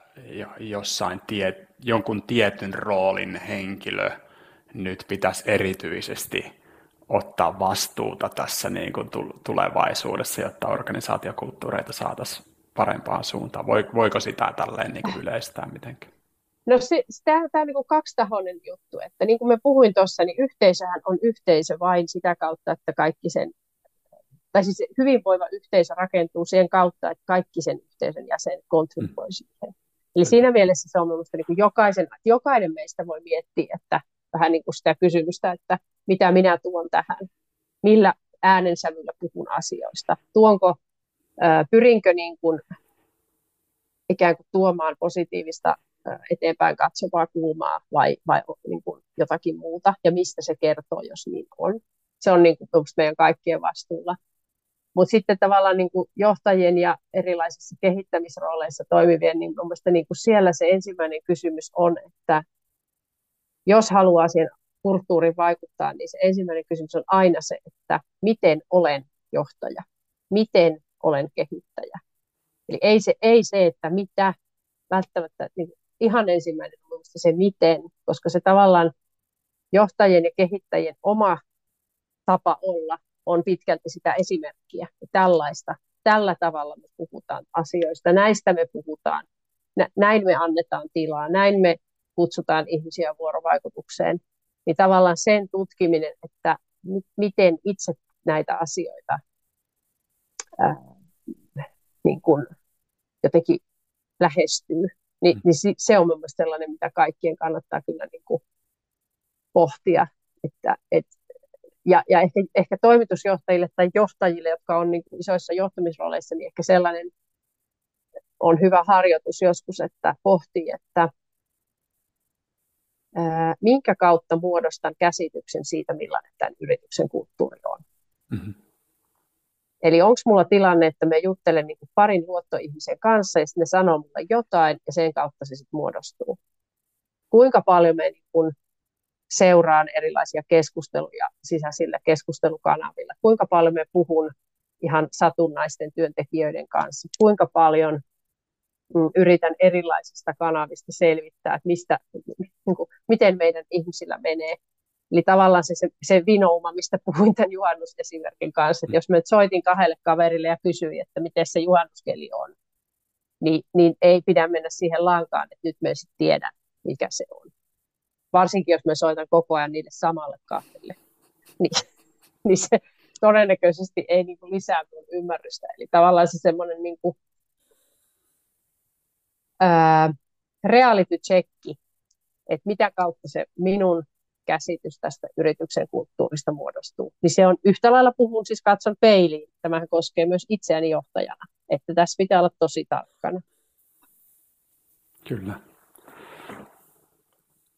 jossain tie, jonkun tietyn roolin henkilö nyt pitäisi erityisesti ottaa vastuuta tässä niin kuin tulevaisuudessa, jotta organisaatiokulttuureita saataisiin parempaan suuntaan? Voiko sitä tälleen niin kuin yleistää mitenkään?
No se, tämä, tämä on niin kuin kaksitahoinen juttu, että niin kuin me puhuin tuossa, niin yhteisöhän on yhteisö vain sitä kautta, että kaikki sen, tai siis hyvinvoiva yhteisö rakentuu siihen kautta, että kaikki sen yhteisön jäsenet kontribuoi mm. siihen. Eli siinä mielessä se on minusta niin kuin jokaisen, jokainen meistä voi miettiä, että vähän niin kuin sitä kysymystä, että mitä minä tuon tähän, millä äänensävyllä puhun asioista, tuonko pyrinkö niin kuin ikään kuin tuomaan positiivista eteenpäin katsovaa kulmaa vai, vai niin kuin jotakin muuta, ja mistä se kertoo, jos niin on. Se on niin kuin meidän kaikkien vastuulla. Mutta sitten tavallaan niin kuin johtajien ja erilaisissa kehittämisrooleissa toimivien, niin mielestäni niin kuin siellä se ensimmäinen kysymys on, että jos haluaa siihen kulttuuriin vaikuttaa, niin se ensimmäinen kysymys on aina se, että miten olen johtaja, miten olen kehittäjä. Eli ei se, ei se että mitä, välttämättä niin ihan ensimmäinen on se miten, koska se tavallaan johtajien ja kehittäjien oma tapa olla on pitkälti sitä esimerkkiä. Ja tällaista, tällä tavalla me puhutaan asioista, näistä me puhutaan, näin me annetaan tilaa, näin me kutsutaan ihmisiä vuorovaikutukseen. Niin tavallaan sen tutkiminen, että miten itse näitä asioita niin kuin jotenkin lähestyy, niin, mm. niin se on mielestäni sellainen, mitä kaikkien kannattaa kyllä niin kuin pohtia. Että, et, ja ja ehkä, ehkä toimitusjohtajille tai johtajille, jotka on niin isoissa johtamisrooleissa, niin ehkä sellainen on hyvä harjoitus joskus, että pohtii, että ää, minkä kautta muodostan käsityksen siitä, millainen tämän yrityksen kulttuuri on. Mm-hmm. Eli onko mulla tilanne, että me juttelen niin parin luottoihmisen kanssa ja sitten ne sanoo mulle jotain ja sen kautta se sitten muodostuu. Kuinka paljon me niin kun seuraan erilaisia keskusteluja sisäisillä keskustelukanavilla, kuinka paljon me puhun ihan satunnaisten työntekijöiden kanssa, kuinka paljon mm, yritän erilaisista kanavista selvittää, että mistä, niin kuin, miten meidän ihmisillä menee, Eli tavallaan se, se, se vinouma, mistä puhuin tämän juhannusesimerkin kanssa, että jos mä soitin kahdelle kaverille ja kysyin, että miten se juhannuskeli on, niin, niin ei pidä mennä siihen lankaan, että nyt me sitten tiedän, mikä se on. Varsinkin, jos mä soitan koko ajan niille samalle kahdelle, niin, niin se todennäköisesti ei niin kuin lisää mun ymmärrystä. Eli tavallaan se semmoinen niin reality checki, että mitä kautta se minun käsitys tästä yrityksen kulttuurista muodostuu. Niin se on yhtä lailla puhun, siis katson peiliin. Tämähän koskee myös itseäni johtajana, että tässä pitää olla tosi tarkkana.
Kyllä.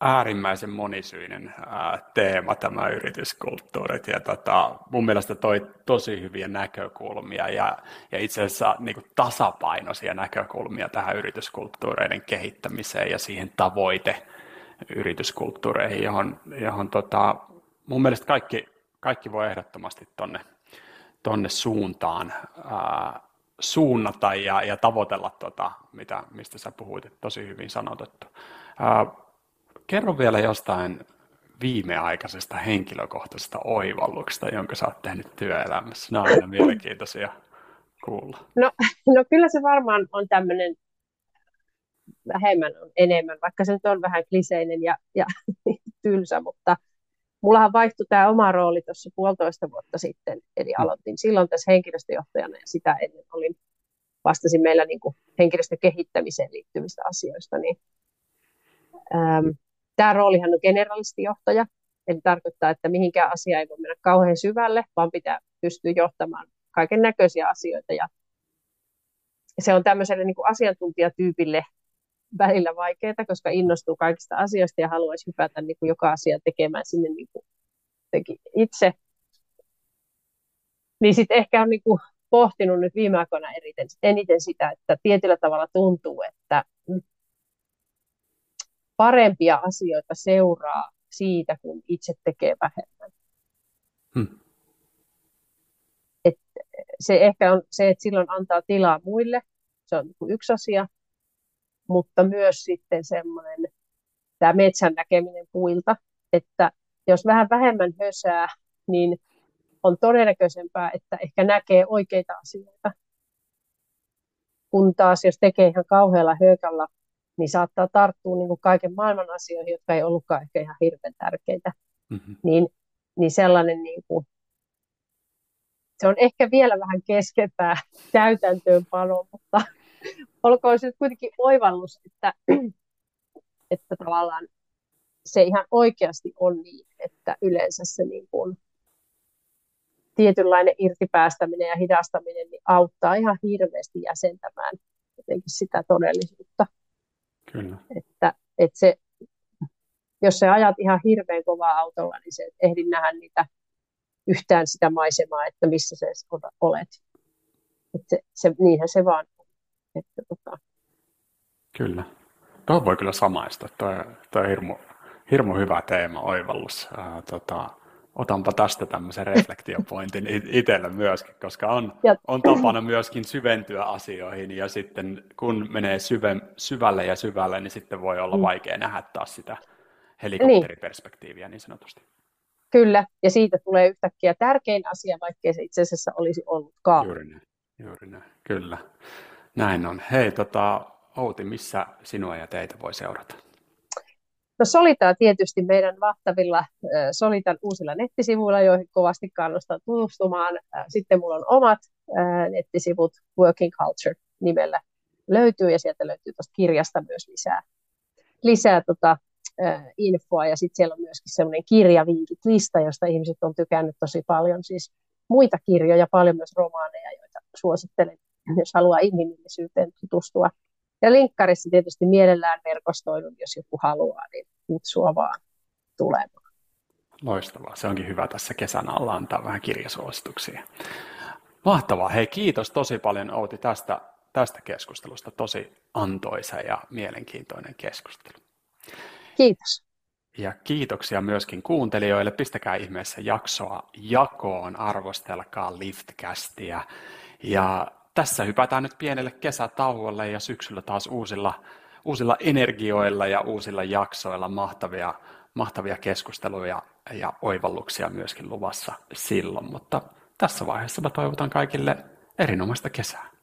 Äärimmäisen monisyinen ää, teema tämä yrityskulttuurit ja tota, mun mielestä toi tosi hyviä näkökulmia ja, ja itse asiassa niin kuin tasapainoisia näkökulmia tähän yrityskulttuureiden kehittämiseen ja siihen tavoite yrityskulttuureihin, johon, johon tota, mun mielestä kaikki, kaikki voi ehdottomasti tonne, tonne suuntaan ää, suunnata ja, ja tavoitella, tota, mitä, mistä sä puhuit, tosi hyvin sanotettu. Ää, kerro vielä jostain viimeaikaisesta henkilökohtaisesta oivalluksesta, jonka sä oot tehnyt työelämässä. Nämä on aina mielenkiintoisia kuulla.
No, no kyllä se varmaan on tämmöinen vähemmän on enemmän, vaikka se nyt on vähän kliseinen ja, ja tylsä, mutta mullahan vaihtui tämä oma rooli tuossa puolitoista vuotta sitten, eli mm. aloitin silloin tässä henkilöstöjohtajana ja sitä ennen olin, vastasin meillä niin kuin henkilöstön kehittämiseen liittyvistä asioista, niin äm, tämä roolihan on generalistijohtaja, eli tarkoittaa, että mihinkään asia ei voi mennä kauhean syvälle, vaan pitää pystyä johtamaan kaiken näköisiä asioita ja se on tämmöiselle niin kuin asiantuntijatyypille välillä vaikeaa, koska innostuu kaikista asioista ja haluaisi hypätä niin kuin joka asia tekemään sinne niin kuin itse. Niin sitten ehkä on niin kuin pohtinut nyt viime aikoina eniten sitä, että tietyllä tavalla tuntuu, että parempia asioita seuraa siitä, kun itse tekee vähemmän. Hmm. Et se ehkä on se, että silloin antaa tilaa muille, se on niin yksi asia, mutta myös sitten semmoinen tämä metsän näkeminen puilta, että jos vähän vähemmän hösää, niin on todennäköisempää, että ehkä näkee oikeita asioita. Kun taas jos tekee ihan kauhealla höykalla, niin saattaa tarttua niin kuin kaiken maailman asioihin, jotka ei ollutkaan ehkä ihan hirveän tärkeitä. Mm-hmm. Niin, niin sellainen, niin kuin, se on ehkä vielä vähän keskempää täytäntöönpano, mutta olkoon se kuitenkin oivallus, että, että tavallaan se ihan oikeasti on niin, että yleensä se niin kuin tietynlainen irtipäästäminen ja hidastaminen niin auttaa ihan hirveästi jäsentämään jotenkin sitä todellisuutta.
Kyllä.
Että, että se, jos sä ajat ihan hirveän kovaa autolla, niin se et ehdi nähdä niitä yhtään sitä maisemaa, että missä sä olet. Että se, se, niinhän se vaan että tota...
Kyllä. Tuo voi kyllä samaista. Tuo, tuo on hirmu, hirmu hyvä teema, oivallus. Ää, tota, otanpa tästä tämmöisen reflektiopointin itselle myöskin, koska on, on tapana myöskin syventyä asioihin ja sitten kun menee syve, syvälle ja syvälle, niin sitten voi olla mm. vaikea nähdä taas sitä helikopteriperspektiiviä niin sanotusti.
Kyllä, ja siitä tulee yhtäkkiä tärkein asia, vaikkei se itse asiassa olisi ollutkaan.
Juuri näin, juuri näin. kyllä. Näin on. Hei, tota, Outi, missä sinua ja teitä voi seurata?
No Solitaa tietysti meidän vahtavilla Solitan uusilla nettisivuilla, joihin kovasti kannustan tutustumaan. Sitten mulla on omat nettisivut Working Culture nimellä löytyy ja sieltä löytyy tuosta kirjasta myös lisää, lisää tota, infoa ja sitten siellä on myöskin semmoinen kirjavinkit-lista, josta ihmiset on tykännyt tosi paljon, siis muita kirjoja, paljon myös romaaneja, joita suosittelen jos haluaa inhimillisyyteen tutustua. Ja linkkarissa tietysti mielellään verkostoidun, jos joku haluaa, niin kutsua vaan tulemaan.
Loistavaa. Se onkin hyvä tässä kesän alla antaa vähän kirjasuosituksia. Mahtavaa. Hei, kiitos tosi paljon Outi tästä, tästä keskustelusta. Tosi antoisa ja mielenkiintoinen keskustelu.
Kiitos.
Ja kiitoksia myöskin kuuntelijoille. Pistäkää ihmeessä jaksoa jakoon, arvostelkaa Liftcastia. Ja tässä hypätään nyt pienelle kesätauolle ja syksyllä taas uusilla, uusilla energioilla ja uusilla jaksoilla mahtavia, mahtavia keskusteluja ja oivalluksia myöskin luvassa silloin, mutta tässä vaiheessa mä toivotan kaikille erinomaista kesää.